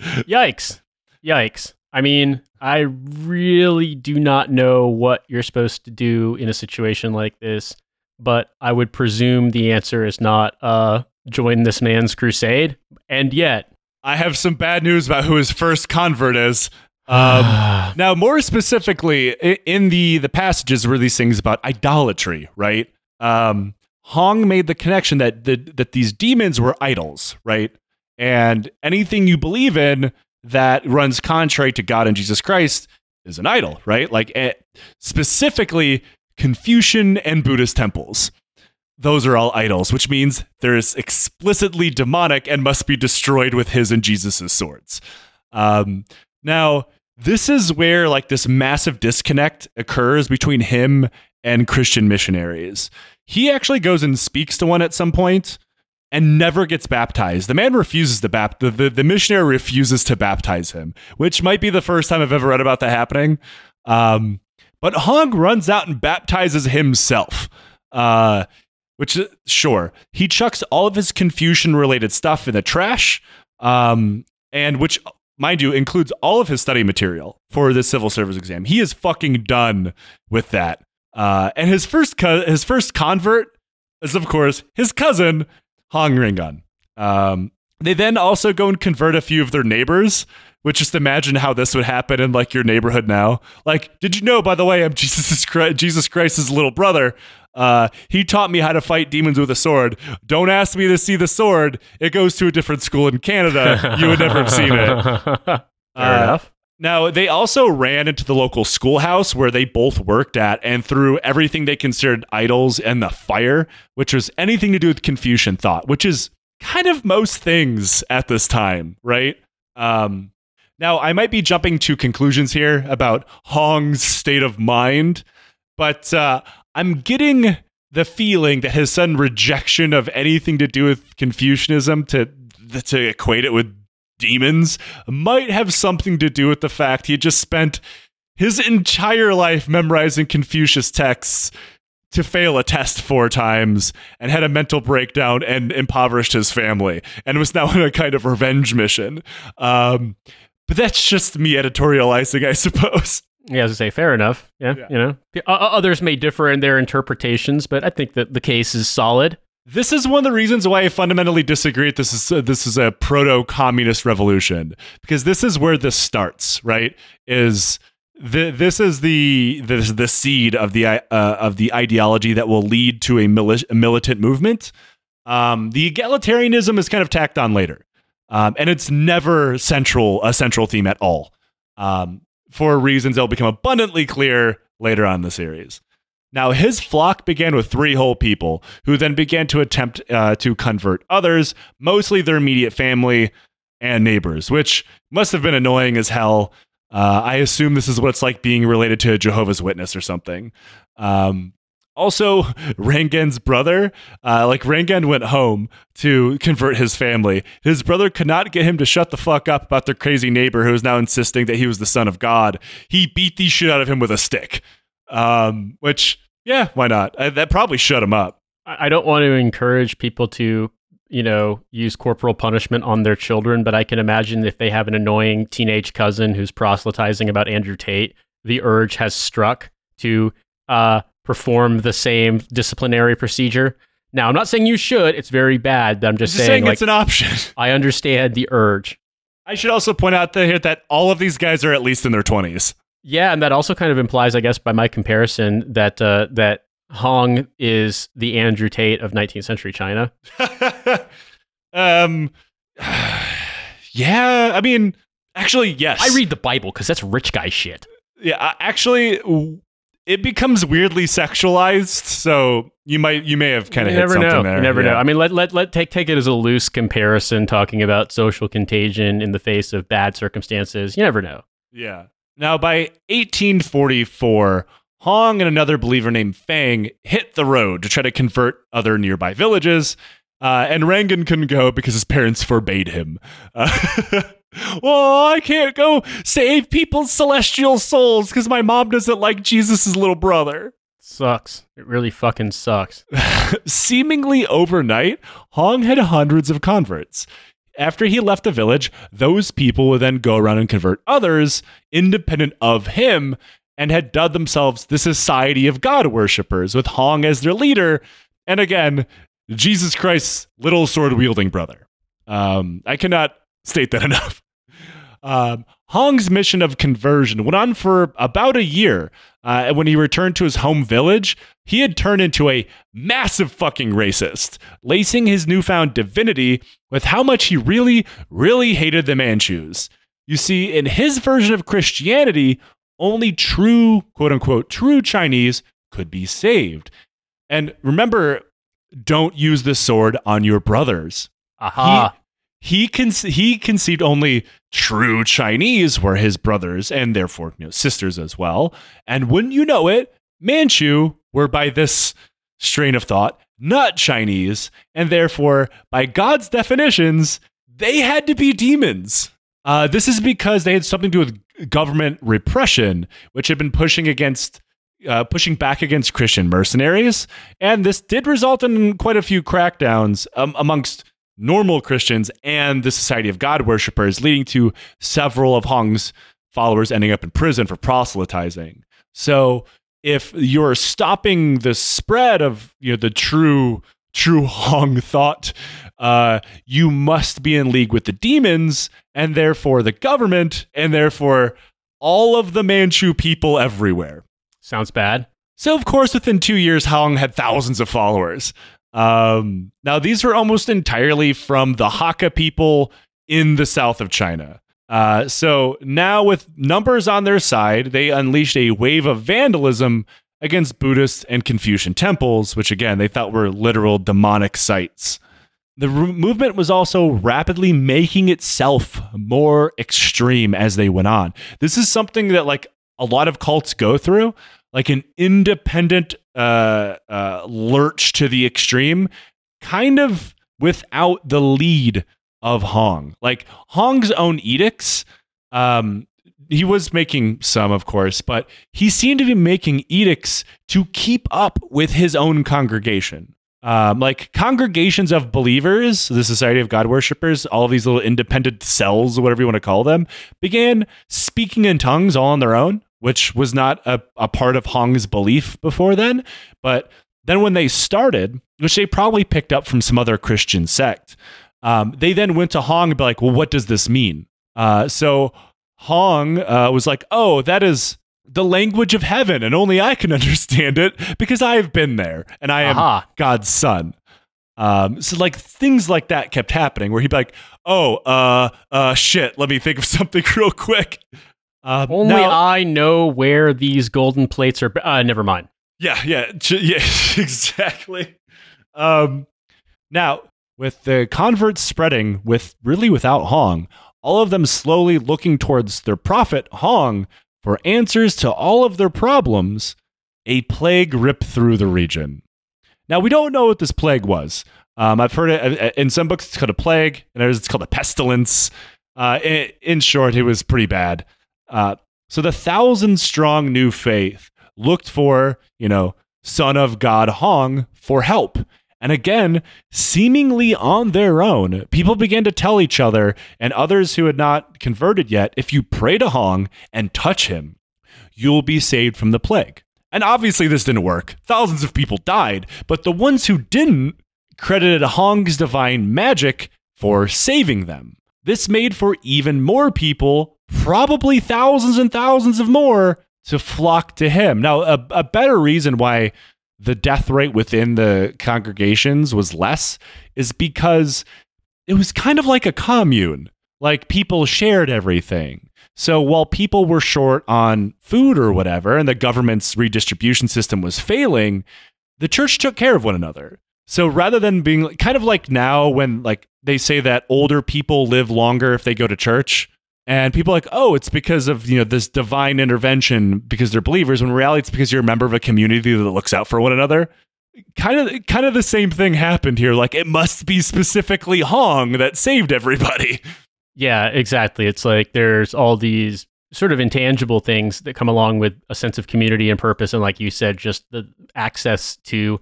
Yikes. Yikes. I mean, I really do not know what you're supposed to do in a situation like this, but I would presume the answer is not uh, join this man's crusade. And yet, I have some bad news about who his first convert is. Um, now, more specifically, in the the passages were these things about idolatry, right? Um, Hong made the connection that the, that these demons were idols, right? And anything you believe in that runs contrary to God and Jesus Christ is an idol, right? Like eh, specifically Confucian and Buddhist temples. Those are all idols, which means they're explicitly demonic and must be destroyed with his and Jesus's swords. Um, now, this is where like this massive disconnect occurs between him and Christian missionaries. He actually goes and speaks to one at some point and never gets baptized. The man refuses to bap the, the, the missionary refuses to baptize him, which might be the first time I've ever read about that happening. Um, but Hong runs out and baptizes himself. Uh, which uh, sure he chucks all of his Confucian related stuff in the trash, um, and which mind you, includes all of his study material for the civil service exam. He is fucking done with that. Uh, and his first co- his first convert is, of course, his cousin Hong Rengan. Um, they then also go and convert a few of their neighbors. Which just imagine how this would happen in like your neighborhood now. Like, did you know? By the way, I'm Jesus Christ, Jesus Christ's little brother. Uh, he taught me how to fight demons with a sword. Don't ask me to see the sword. It goes to a different school in Canada. You would never have seen it. Fair Uh, enough. Now, they also ran into the local schoolhouse where they both worked at and threw everything they considered idols in the fire, which was anything to do with Confucian thought, which is kind of most things at this time, right? Um, now, I might be jumping to conclusions here about Hong's state of mind, but uh, I'm getting the feeling that his sudden rejection of anything to do with Confucianism to to equate it with demons might have something to do with the fact he just spent his entire life memorizing Confucius texts to fail a test four times and had a mental breakdown and impoverished his family and was now on a kind of revenge mission. Um, but that's just me editorializing, I suppose. Yeah, as I say, fair enough. Yeah, Yeah. you know, others may differ in their interpretations, but I think that the case is solid. This is one of the reasons why I fundamentally disagree. that This is this is a proto-communist revolution because this is where this starts. Right? Is the, this is the this is the seed of the uh, of the ideology that will lead to a, mili- a militant movement. Um, the egalitarianism is kind of tacked on later, um, and it's never central a central theme at all. Um, for reasons that will become abundantly clear later on in the series. Now, his flock began with three whole people who then began to attempt uh, to convert others, mostly their immediate family and neighbors, which must have been annoying as hell. Uh, I assume this is what it's like being related to a Jehovah's Witness or something. Um, also, Rangan's brother, uh, like Rangan went home to convert his family. His brother could not get him to shut the fuck up about their crazy neighbor who was now insisting that he was the son of God. He beat the shit out of him with a stick. Um, which, yeah, why not? Uh, that probably shut him up. I I don't want to encourage people to, you know, use corporal punishment on their children, but I can imagine if they have an annoying teenage cousin who's proselytizing about Andrew Tate, the urge has struck to uh, perform the same disciplinary procedure. Now, I'm not saying you should; it's very bad. But I'm just, Just saying, saying like, it's an option. I understand the urge. I should also point out that here that all of these guys are at least in their twenties. Yeah, and that also kind of implies, I guess, by my comparison, that uh, that Hong is the Andrew Tate of 19th century China. um, yeah, I mean, actually, yes. I read the Bible because that's rich guy shit. Yeah, actually, it becomes weirdly sexualized. So you might, you may have kind of never something know. there. You never yeah. know. I mean, let let let take take it as a loose comparison, talking about social contagion in the face of bad circumstances. You never know. Yeah. Now, by 1844, Hong and another believer named Fang hit the road to try to convert other nearby villages. Uh, and Rangan couldn't go because his parents forbade him. Uh, well, I can't go save people's celestial souls because my mom doesn't like Jesus' little brother. Sucks. It really fucking sucks. Seemingly overnight, Hong had hundreds of converts. After he left the village, those people would then go around and convert others independent of him and had dubbed themselves the Society of God Worshippers, with Hong as their leader. And again, Jesus Christ's little sword wielding brother. Um, I cannot state that enough. Um, Hong's mission of conversion went on for about a year. Uh, and when he returned to his home village, he had turned into a massive fucking racist, lacing his newfound divinity with how much he really, really hated the Manchus. You see, in his version of Christianity, only true, quote unquote, true Chinese could be saved. And remember, don't use the sword on your brothers Aha. He con- he conceived only true Chinese were his brothers and therefore you know, sisters as well. And wouldn't you know it, Manchu were by this strain of thought not Chinese, and therefore by God's definitions they had to be demons. Uh, this is because they had something to do with government repression, which had been pushing against. Uh, pushing back against Christian mercenaries, and this did result in quite a few crackdowns um, amongst normal Christians and the Society of God worshippers, leading to several of Hong's followers ending up in prison for proselytizing. So if you're stopping the spread of you know the true true Hong thought, uh, you must be in league with the demons and therefore the government and therefore all of the Manchu people everywhere. Sounds bad. So of course, within two years, Hong had thousands of followers. Um, now these were almost entirely from the Hakka people in the south of China. Uh, so now, with numbers on their side, they unleashed a wave of vandalism against Buddhist and Confucian temples, which again they thought were literal demonic sites. The re- movement was also rapidly making itself more extreme as they went on. This is something that like a lot of cults go through, like an independent uh, uh, lurch to the extreme, kind of without the lead of Hong. Like Hong's own edicts, um, he was making some, of course, but he seemed to be making edicts to keep up with his own congregation. Um, like congregations of believers, the Society of God worshippers, all these little independent cells, whatever you want to call them, began speaking in tongues all on their own, which was not a, a part of Hong's belief before then. But then when they started, which they probably picked up from some other Christian sect, um, they then went to Hong and be like, well, what does this mean? Uh, so Hong uh, was like, oh, that is the language of heaven, and only I can understand it because I have been there and I am Aha. God's son. Um, so like things like that kept happening where he'd be like, oh, uh, uh, shit, let me think of something real quick. Um, Only now- I know where these golden plates are. Uh, never mind. Yeah, yeah, yeah, exactly. Um, now, with the converts spreading with really without Hong, all of them slowly looking towards their prophet Hong for answers to all of their problems, a plague ripped through the region. Now, we don't know what this plague was. Um, I've heard it uh, in some books. It's called a plague, and others it's called a pestilence. Uh, in, in short, it was pretty bad. Uh, so the thousand-strong new faith looked for, you know, Son of God Hong for help. And again, seemingly on their own, people began to tell each other and others who had not converted yet if you pray to Hong and touch him, you'll be saved from the plague. And obviously, this didn't work. Thousands of people died, but the ones who didn't credited Hong's divine magic for saving them. This made for even more people, probably thousands and thousands of more, to flock to him. Now, a, a better reason why the death rate within the congregations was less is because it was kind of like a commune. Like people shared everything. So while people were short on food or whatever, and the government's redistribution system was failing, the church took care of one another. So rather than being kind of like now when like they say that older people live longer if they go to church, and people are like, oh, it's because of you know this divine intervention because they're believers. When in reality, it's because you're a member of a community that looks out for one another. Kind of, kind of the same thing happened here. Like it must be specifically Hong that saved everybody. Yeah, exactly. It's like there's all these sort of intangible things that come along with a sense of community and purpose. And like you said, just the access to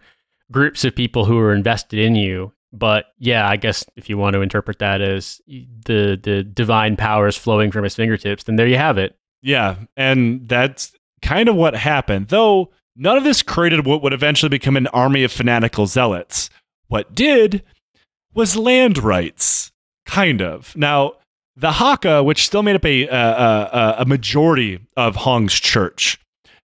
groups of people who are invested in you. But yeah, I guess if you want to interpret that as the the divine powers flowing from his fingertips, then there you have it. Yeah, and that's kind of what happened. Though none of this created what would eventually become an army of fanatical zealots. What did was land rights, kind of. Now, the Hakka, which still made up a, uh, a majority of Hong's church,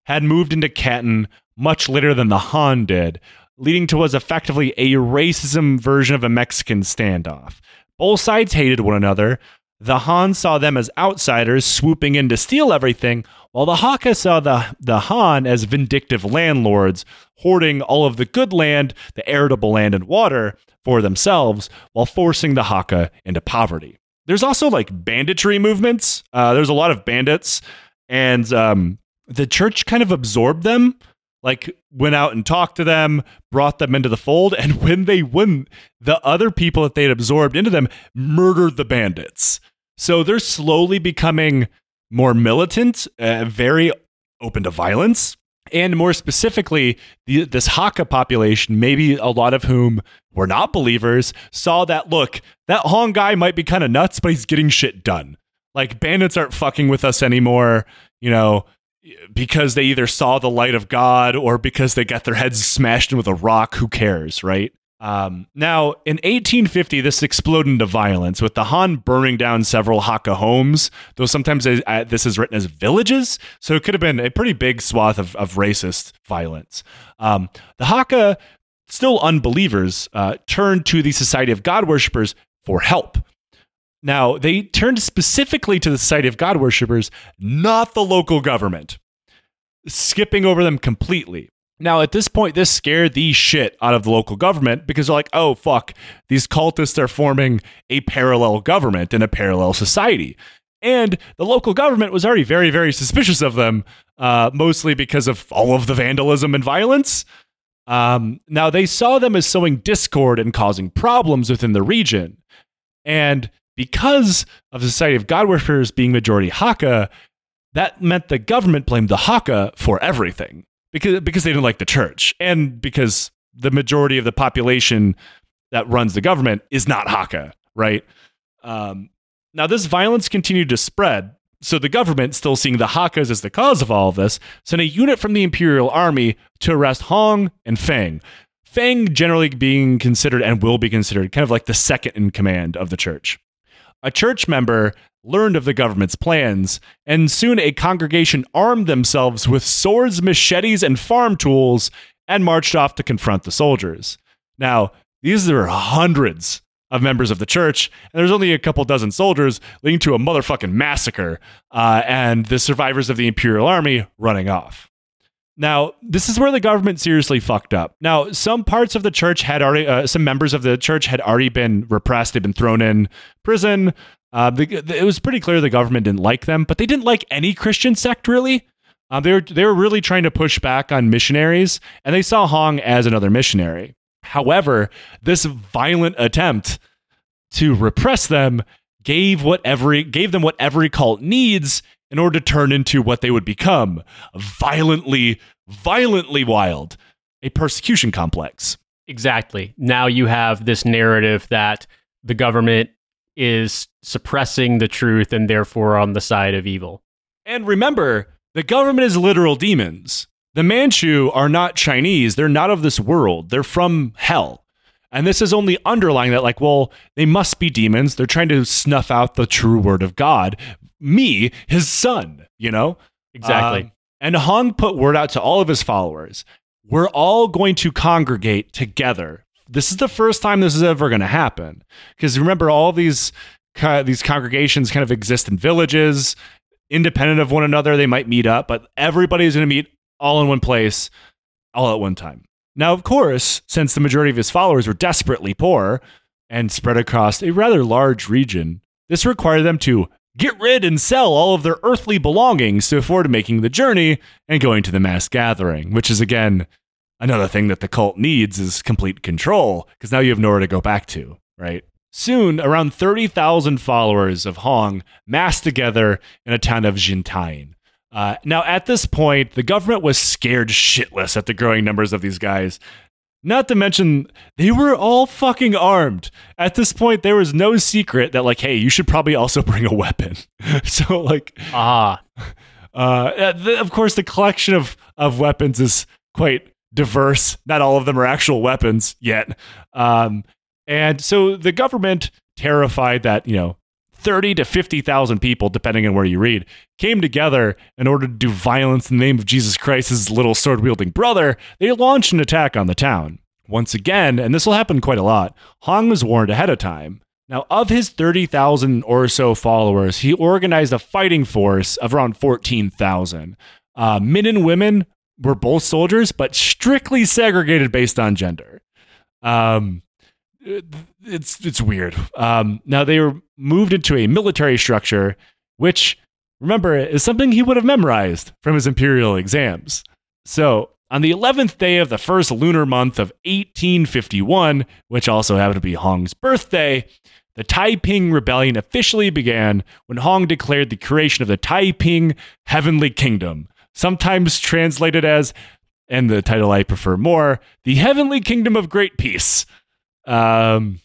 had moved into Canton much later than the Han did, leading to what was effectively a racism version of a Mexican standoff. Both sides hated one another. The Han saw them as outsiders swooping in to steal everything, while the Hakka saw the, the Han as vindictive landlords, hoarding all of the good land, the arable land and water, for themselves, while forcing the Hakka into poverty. There's also like banditry movements. Uh, there's a lot of bandits, and um, the church kind of absorbed them like went out and talked to them, brought them into the fold, and when they wouldn't, the other people that they'd absorbed into them murdered the bandits. So they're slowly becoming more militant, uh, very open to violence. And more specifically, the, this Hakka population, maybe a lot of whom were not believers, saw that look, that Hong guy might be kind of nuts, but he's getting shit done. Like bandits aren't fucking with us anymore, you know, because they either saw the light of God or because they got their heads smashed in with a rock. Who cares, right? Um, now, in 1850, this exploded into violence with the Han burning down several Hakka homes, though sometimes uh, this is written as villages, so it could have been a pretty big swath of, of racist violence. Um, the Hakka, still unbelievers, uh, turned to the Society of God Worshippers for help. Now, they turned specifically to the Society of God Worshippers, not the local government, skipping over them completely. Now, at this point, this scared the shit out of the local government because they're like, oh, fuck, these cultists are forming a parallel government in a parallel society. And the local government was already very, very suspicious of them, uh, mostly because of all of the vandalism and violence. Um, now, they saw them as sowing discord and causing problems within the region. And because of the Society of God Worshippers being majority Hakka, that meant the government blamed the Hakka for everything because because they didn't like the church and because the majority of the population that runs the government is not Hakka, right? Um, now this violence continued to spread, so the government, still seeing the Hakkas as the cause of all of this, sent a unit from the Imperial Army to arrest Hong and Feng. Feng generally being considered and will be considered kind of like the second in command of the church. A church member learned of the government's plans, and soon a congregation armed themselves with swords, machetes, and farm tools and marched off to confront the soldiers. Now, these are hundreds of members of the church, and there's only a couple dozen soldiers, leading to a motherfucking massacre, uh, and the survivors of the Imperial Army running off. Now, this is where the government seriously fucked up. Now, some parts of the church had already, uh, some members of the church had already been repressed. They've been thrown in prison. Uh, the, the, it was pretty clear the government didn't like them, but they didn't like any Christian sect really. Um, they were they were really trying to push back on missionaries, and they saw Hong as another missionary. However, this violent attempt to repress them gave what every gave them what every cult needs in order to turn into what they would become violently, violently wild, a persecution complex. Exactly. Now you have this narrative that the government is suppressing the truth and therefore on the side of evil. And remember, the government is literal demons. The Manchu are not Chinese. They're not of this world. They're from hell. And this is only underlying that, like, well, they must be demons. They're trying to snuff out the true word of God. Me, his son, you know? Exactly. Um, and Hong put word out to all of his followers we're all going to congregate together this is the first time this is ever going to happen. Because remember, all these these congregations kind of exist in villages, independent of one another. They might meet up, but everybody's going to meet all in one place, all at one time. Now, of course, since the majority of his followers were desperately poor and spread across a rather large region, this required them to get rid and sell all of their earthly belongings to afford making the journey and going to the mass gathering, which is again Another thing that the cult needs is complete control because now you have nowhere to go back to, right? Soon, around 30,000 followers of Hong massed together in a town of Jintian. Uh, now, at this point, the government was scared shitless at the growing numbers of these guys. Not to mention, they were all fucking armed. At this point, there was no secret that, like, hey, you should probably also bring a weapon. so, like, ah, uh, the, of course, the collection of of weapons is quite diverse. Not all of them are actual weapons yet. Um, and so the government, terrified that, you know, 30 to 50,000 people, depending on where you read, came together in order to do violence in the name of Jesus Christ's little sword wielding brother. They launched an attack on the town. Once again, and this will happen quite a lot, Hong was warned ahead of time. Now, of his 30,000 or so followers, he organized a fighting force of around 14,000. Uh, men and women were both soldiers, but strictly segregated based on gender. Um, it's it's weird. Um, now they were moved into a military structure, which remember is something he would have memorized from his imperial exams. So on the 11th day of the first lunar month of 1851, which also happened to be Hong's birthday, the Taiping Rebellion officially began when Hong declared the creation of the Taiping Heavenly Kingdom, sometimes translated as, and the title I prefer more, The Heavenly Kingdom of Great Peace. Um,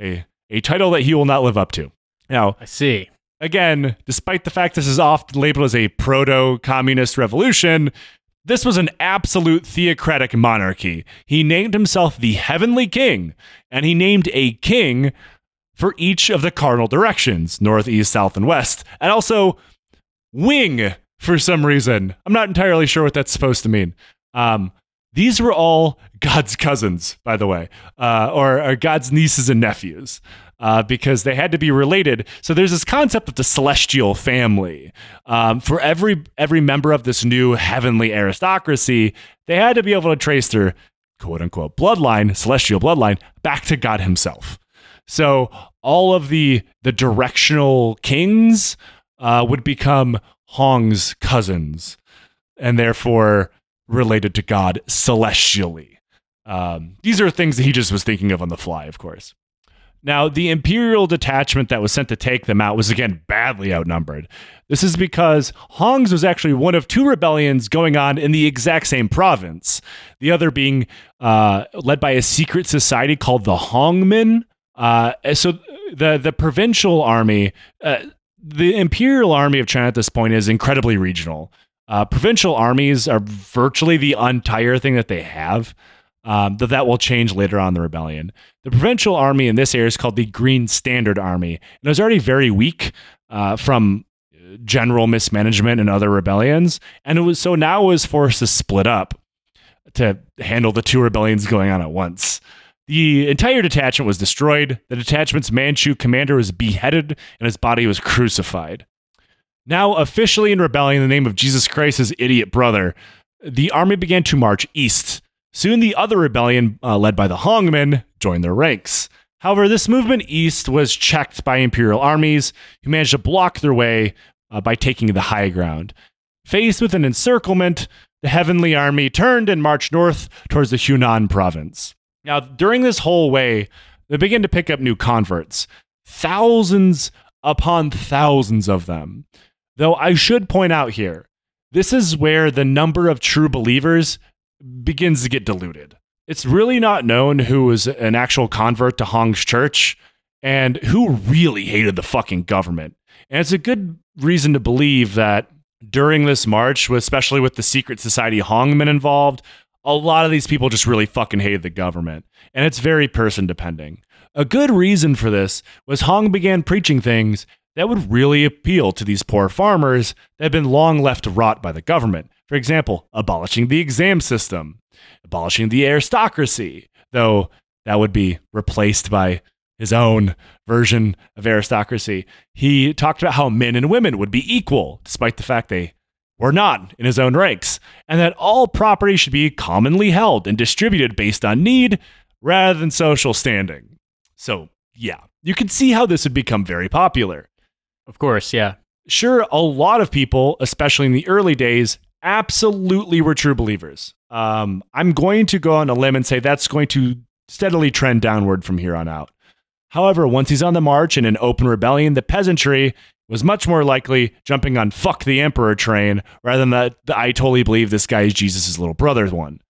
a, a title that he will not live up to. Now, I see. Again, despite the fact this is often labeled as a proto communist revolution, this was an absolute theocratic monarchy. He named himself the Heavenly King, and he named a king for each of the cardinal directions north, east, south, and west, and also wing for some reason. I'm not entirely sure what that's supposed to mean. Um, these were all God's cousins, by the way, uh, or, or, God's nieces and nephews, uh, because they had to be related. So there's this concept of the celestial family. Um, for every every member of this new heavenly aristocracy, they had to be able to trace their quote unquote bloodline, celestial bloodline, back to God Himself. So all of the the directional kings uh, would become Hong's cousins, and therefore related to God celestially. Um, these are things that he just was thinking of on the fly, of course. Now, the Imperial detachment that was sent to take them out was again badly outnumbered. This is because Hong's was actually one of two rebellions going on in the exact same province, the other being uh, led by a secret society called the Hongmen. Uh, so the, the provincial army, uh, the Imperial army of China at this point is incredibly regional. Uh, provincial armies are virtually the entire thing that they have. Um, that that will change later on the rebellion. The provincial army in this area is called the Green Standard Army, and it was already very weak uh, from general mismanagement and other rebellions, and it was so now it was forced to split up to handle the two rebellions going on at once. The entire detachment was destroyed. The detachment's Manchu commander was beheaded, and his body was crucified. Now officially in rebellion in the name of Jesus Christ's idiot brother, the army began to march east. Soon the other rebellion, uh, led by the Hongmen, joined their ranks. However, this movement east was checked by imperial armies, who managed to block their way uh, by taking the high ground. Faced with an encirclement, the Heavenly Army turned and marched north towards the Hunan province. Now, during this whole way, they began to pick up new converts, thousands upon thousands of them. Though I should point out here, this is where the number of true believers begins to get diluted. It's really not known who was an actual convert to Hong's church and who really hated the fucking government. And it's a good reason to believe that during this march, especially with the secret society Hongmen involved, a lot of these people just really fucking hated the government. And it's very person depending. A good reason for this was Hong began preaching things that would really appeal to these poor farmers that had been long left to rot by the government. For example, abolishing the exam system, abolishing the aristocracy, though that would be replaced by his own version of aristocracy. He talked about how men and women would be equal, despite the fact they were not in his own ranks, and that all property should be commonly held and distributed based on need rather than social standing. So, yeah, you can see how this would become very popular. Of course, yeah. Sure, a lot of people, especially in the early days, absolutely were true believers. Um, I'm going to go on a limb and say that's going to steadily trend downward from here on out. However, once he's on the march in an open rebellion, the peasantry was much more likely jumping on fuck the emperor train rather than the, the I totally believe this guy is Jesus' little brother one.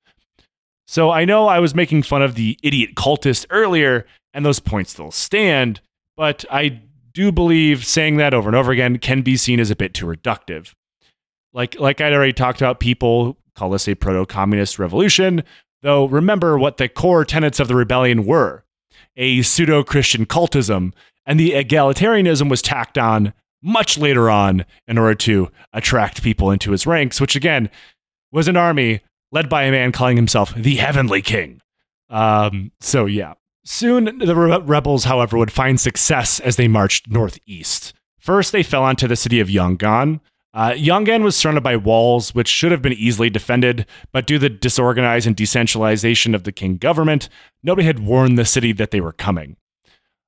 So I know I was making fun of the idiot cultist earlier, and those points still stand, but I do believe saying that over and over again can be seen as a bit too reductive. Like like I'd already talked about, people call this a proto-communist revolution, though remember what the core tenets of the rebellion were. A pseudo-Christian cultism, and the egalitarianism was tacked on much later on in order to attract people into his ranks, which again was an army led by a man calling himself the Heavenly King. Um, so yeah, Soon, the re- rebels, however, would find success as they marched northeast. First, they fell onto the city of Yongan. Uh, Yongan was surrounded by walls, which should have been easily defended, but due to the disorganized and decentralization of the Qing government, nobody had warned the city that they were coming.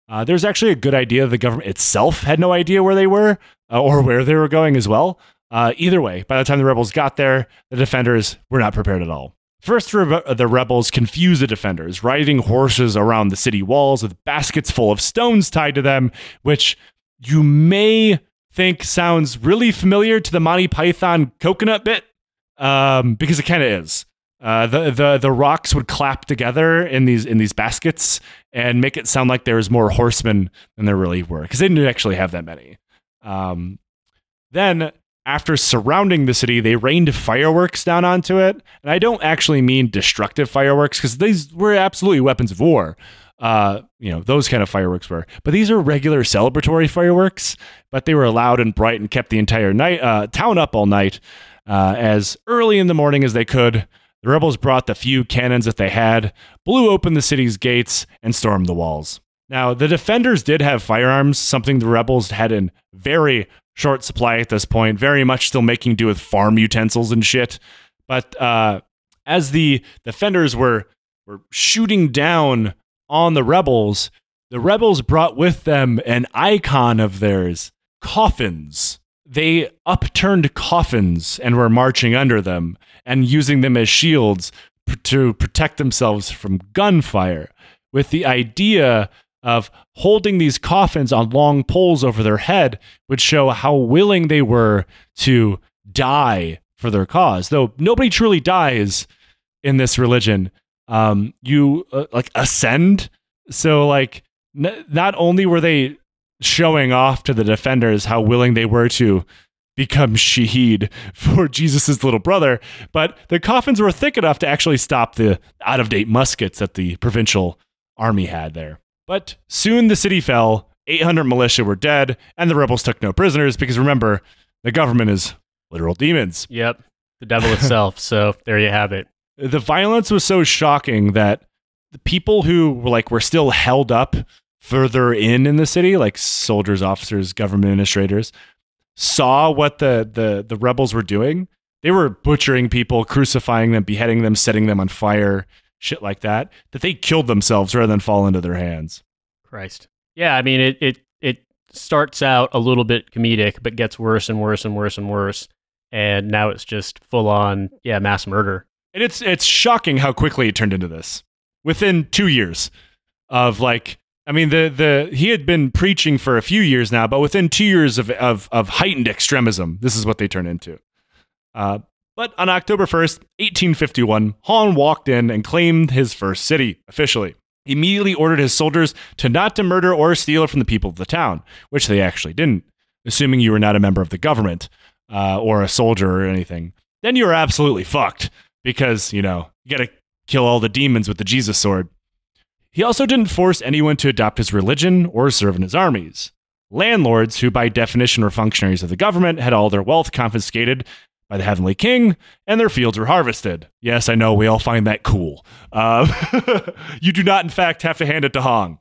Uh, there's actually a good idea the government itself had no idea where they were uh, or where they were going as well. Uh, either way, by the time the rebels got there, the defenders were not prepared at all. First, the rebels confuse the defenders, riding horses around the city walls with baskets full of stones tied to them, which you may think sounds really familiar to the Monty Python coconut bit. um, because it kind of is. Uh, the the the rocks would clap together in these in these baskets and make it sound like there was more horsemen than there really were because they didn't actually have that many. Um, then after surrounding the city, they rained fireworks down onto it, and I don't actually mean destructive fireworks because these were absolutely weapons of war. Uh, you know those kind of fireworks were, but these are regular celebratory fireworks. But they were loud and bright and kept the entire night uh, town up all night, uh, as early in the morning as they could. The rebels brought the few cannons that they had, blew open the city's gates, and stormed the walls. Now, the defenders did have firearms, something the rebels had in very short supply at this point, very much still making do with farm utensils and shit. But uh, as the defenders were were shooting down on the rebels, the rebels brought with them an icon of theirs, coffins. They upturned coffins and were marching under them and using them as shields p- to protect themselves from gunfire, with the idea of holding these coffins on long poles over their head would show how willing they were to die for their cause. Though nobody truly dies in this religion. Um, you uh, like ascend. So like, n- not only were they showing off to the defenders how willing they were to become shaheed for Jesus' little brother, but the coffins were thick enough to actually stop the out of date muskets that the provincial army had there. But soon the city fell, 800 militia were dead, and the rebels took no prisoners because remember, the government is literal demons. Yep. The devil itself. so there you have it. The violence was so shocking that the people who were like were still held up further in in the city, like soldiers, officers, government administrators, saw what the the the rebels were doing. They were butchering people, crucifying them, beheading them, setting them on fire, shit like that. That they killed themselves rather than fall into their hands. Christ. Yeah, I mean it it it starts out a little bit comedic, but gets worse and worse and worse and worse. And now it's just full on, yeah, mass murder. And it's it's shocking how quickly it turned into this. Within two years of like I mean the the he had been preaching for a few years now, but within two years of of, of heightened extremism, this is what they turn into. Uh, but on October 1st, 1851, Hong walked in and claimed his first city officially. He immediately ordered his soldiers to not to murder or steal from the people of the town, which they actually didn't, assuming you were not a member of the government uh, or a soldier or anything. Then you were absolutely fucked because, you know, you got to kill all the demons with the Jesus sword. He also didn't force anyone to adopt his religion or serve in his armies. Landlords, who by definition were functionaries of the government, had all their wealth confiscated by the Heavenly King, and their fields are harvested. Yes, I know, we all find that cool. Uh, you do not, in fact, have to hand it to Hong.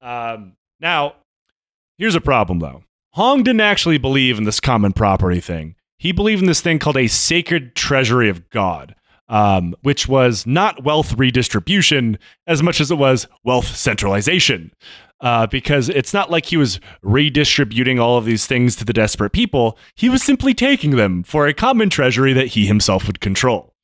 Um, now, here's a problem, though. Hong didn't actually believe in this common property thing. He believed in this thing called a sacred treasury of God um, which was not wealth redistribution as much as it was wealth centralization. Uh, because it's not like he was redistributing all of these things to the desperate people. He was simply taking them for a common treasury that he himself would control.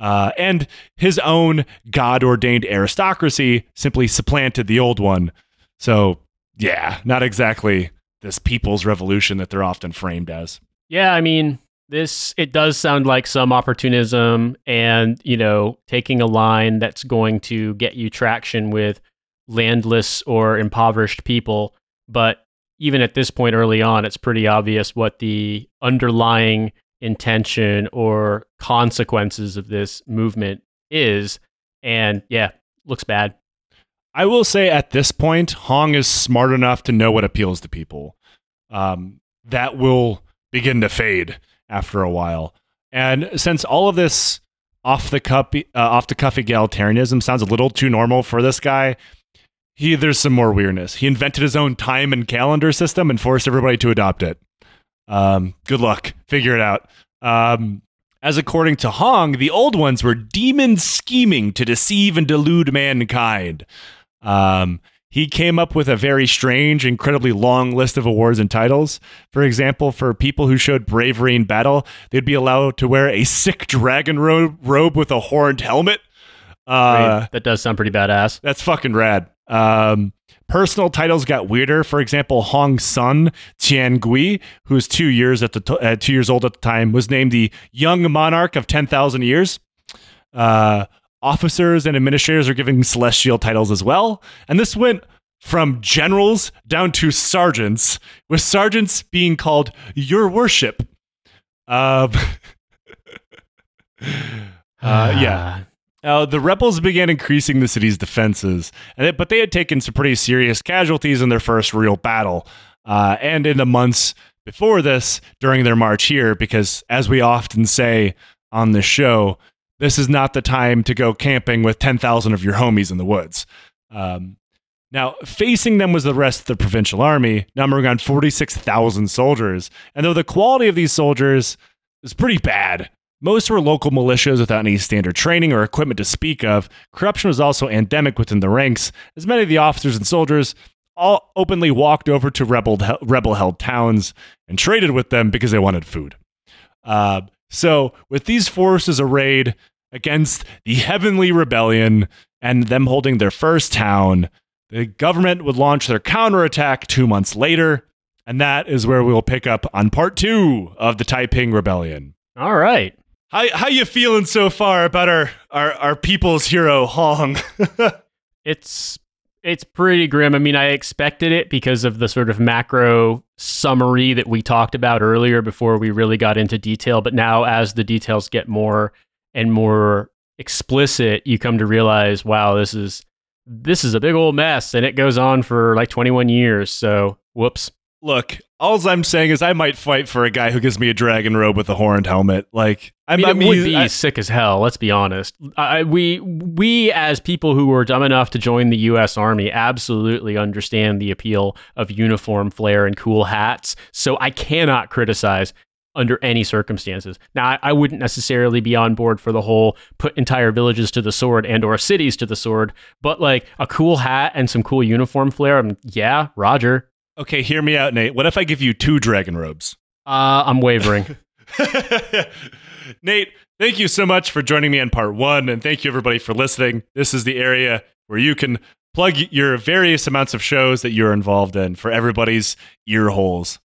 Uh, and his own God ordained aristocracy simply supplanted the old one. So, yeah, not exactly this people's revolution that they're often framed as. Yeah, I mean, this it does sound like some opportunism and you know taking a line that's going to get you traction with landless or impoverished people but even at this point early on it's pretty obvious what the underlying intention or consequences of this movement is. And yeah looks bad. I will say at this point hong is smart enough to know what appeals to people. Um, that will begin to fade after a while. And since all of this off the cuff, uh, off the cuff egalitarianism sounds a little too normal for this guy, he there's some more weirdness. He invented his own time and calendar system and forced everybody to adopt it. Um, good luck, figure it out. Um, as according to Hong, the old ones were demons scheming to deceive and delude mankind. Um, he came up with a very strange, incredibly long list of awards and titles. For example, for people who showed bravery in battle, they'd be allowed to wear a sick dragon robe, robe with a horned helmet. Uh, that does sound pretty badass. That's fucking rad. Um, personal titles got weirder. For example, Hong Sun Tian Tiangui, who's two years at the t- uh, two years old at the time, was named the Young Monarch of ten thousand years. Uh, officers and administrators are given celestial titles as well, and this went from generals down to sergeants, with sergeants being called Your Worship. Um, uh, yeah. Uh, the rebels began increasing the city's defenses, but they had taken some pretty serious casualties in their first real battle, uh, and in the months before this during their march here, because as we often say on the show, this is not the time to go camping with 10,000 of your homies in the woods. Um, now, facing them was the rest of the provincial army, numbering on 46,000 soldiers. And though the quality of these soldiers is pretty bad, most were local militias without any standard training or equipment to speak of. Corruption was also endemic within the ranks, as many of the officers and soldiers all openly walked over to rebel rebel held towns and traded with them because they wanted food. Uh, so, with these forces arrayed against the Heavenly Rebellion and them holding their first town, the government would launch their counterattack two months later, and that is where we will pick up on part two of the Taiping Rebellion. All right. How how you feeling so far about our our, our people's hero Hong? it's it's pretty grim. I mean, I expected it because of the sort of macro summary that we talked about earlier before we really got into detail. But now, as the details get more and more explicit, you come to realize, wow, this is this is a big old mess, and it goes on for like 21 years. So, whoops. Look, all I'm saying is I might fight for a guy who gives me a dragon robe with a horned helmet. Like, I mean, I mean it would be I, sick as hell. Let's be honest. I, we we as people who were dumb enough to join the U.S. Army absolutely understand the appeal of uniform flair and cool hats. So I cannot criticize under any circumstances. Now, I, I, wouldn't necessarily be on board for the whole put entire villages to the sword and or cities to the sword, but like a cool hat and some cool uniform flair, I'm, yeah, Roger. Okay, hear me out, Nate. What if I give you two dragon robes? Uh, I'm wavering. Nate, thank you so much for joining me on part one, and thank you everybody for listening. This is the area where you can plug your various amounts of shows that you're involved in for everybody's ear holes.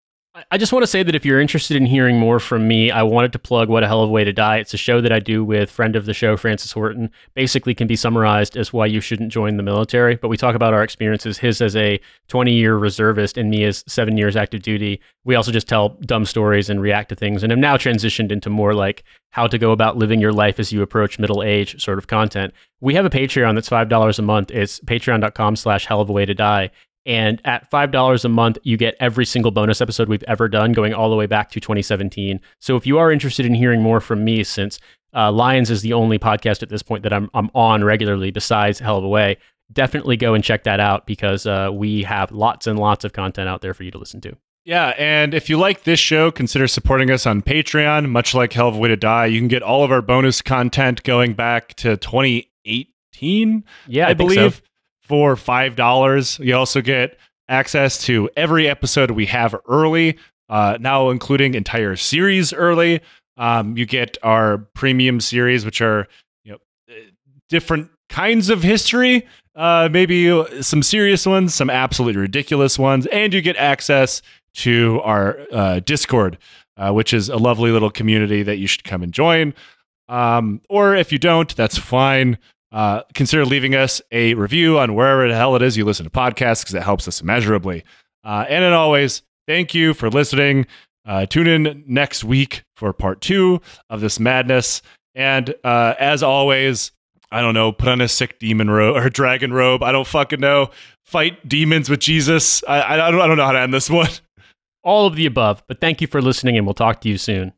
I just want to say that if you're interested in hearing more from me, I wanted to plug What a Hell of a Way to Die. It's a show that I do with friend of the show, Francis Horton. Basically, can be summarized as why you shouldn't join the military. But we talk about our experiences, his as a 20 year reservist and me as seven years active duty. We also just tell dumb stories and react to things and have now transitioned into more like how to go about living your life as you approach middle age sort of content. We have a Patreon that's $5 a month. It's patreon.com slash hell of a way to die. And at $5 a month, you get every single bonus episode we've ever done, going all the way back to 2017. So if you are interested in hearing more from me, since uh, Lions is the only podcast at this point that I'm, I'm on regularly besides Hell of a Way, definitely go and check that out because uh, we have lots and lots of content out there for you to listen to. Yeah, and if you like this show, consider supporting us on Patreon. Much like Hell of a Way to Die, you can get all of our bonus content going back to 2018. Yeah, I, I believe. So for $5. You also get access to every episode we have early, uh, now including entire series early. Um, you get our premium series, which are you know different kinds of history, uh, maybe some serious ones, some absolutely ridiculous ones, and you get access to our uh, Discord, uh, which is a lovely little community that you should come and join. Um, or if you don't, that's fine uh, consider leaving us a review on wherever the hell it is you listen to podcasts because it helps us immeasurably. Uh, and as always, thank you for listening. Uh, tune in next week for part two of this madness. And uh, as always, I don't know, put on a sick demon robe or dragon robe. I don't fucking know. Fight demons with Jesus. I, I, don't, I don't know how to end this one. All of the above. But thank you for listening, and we'll talk to you soon.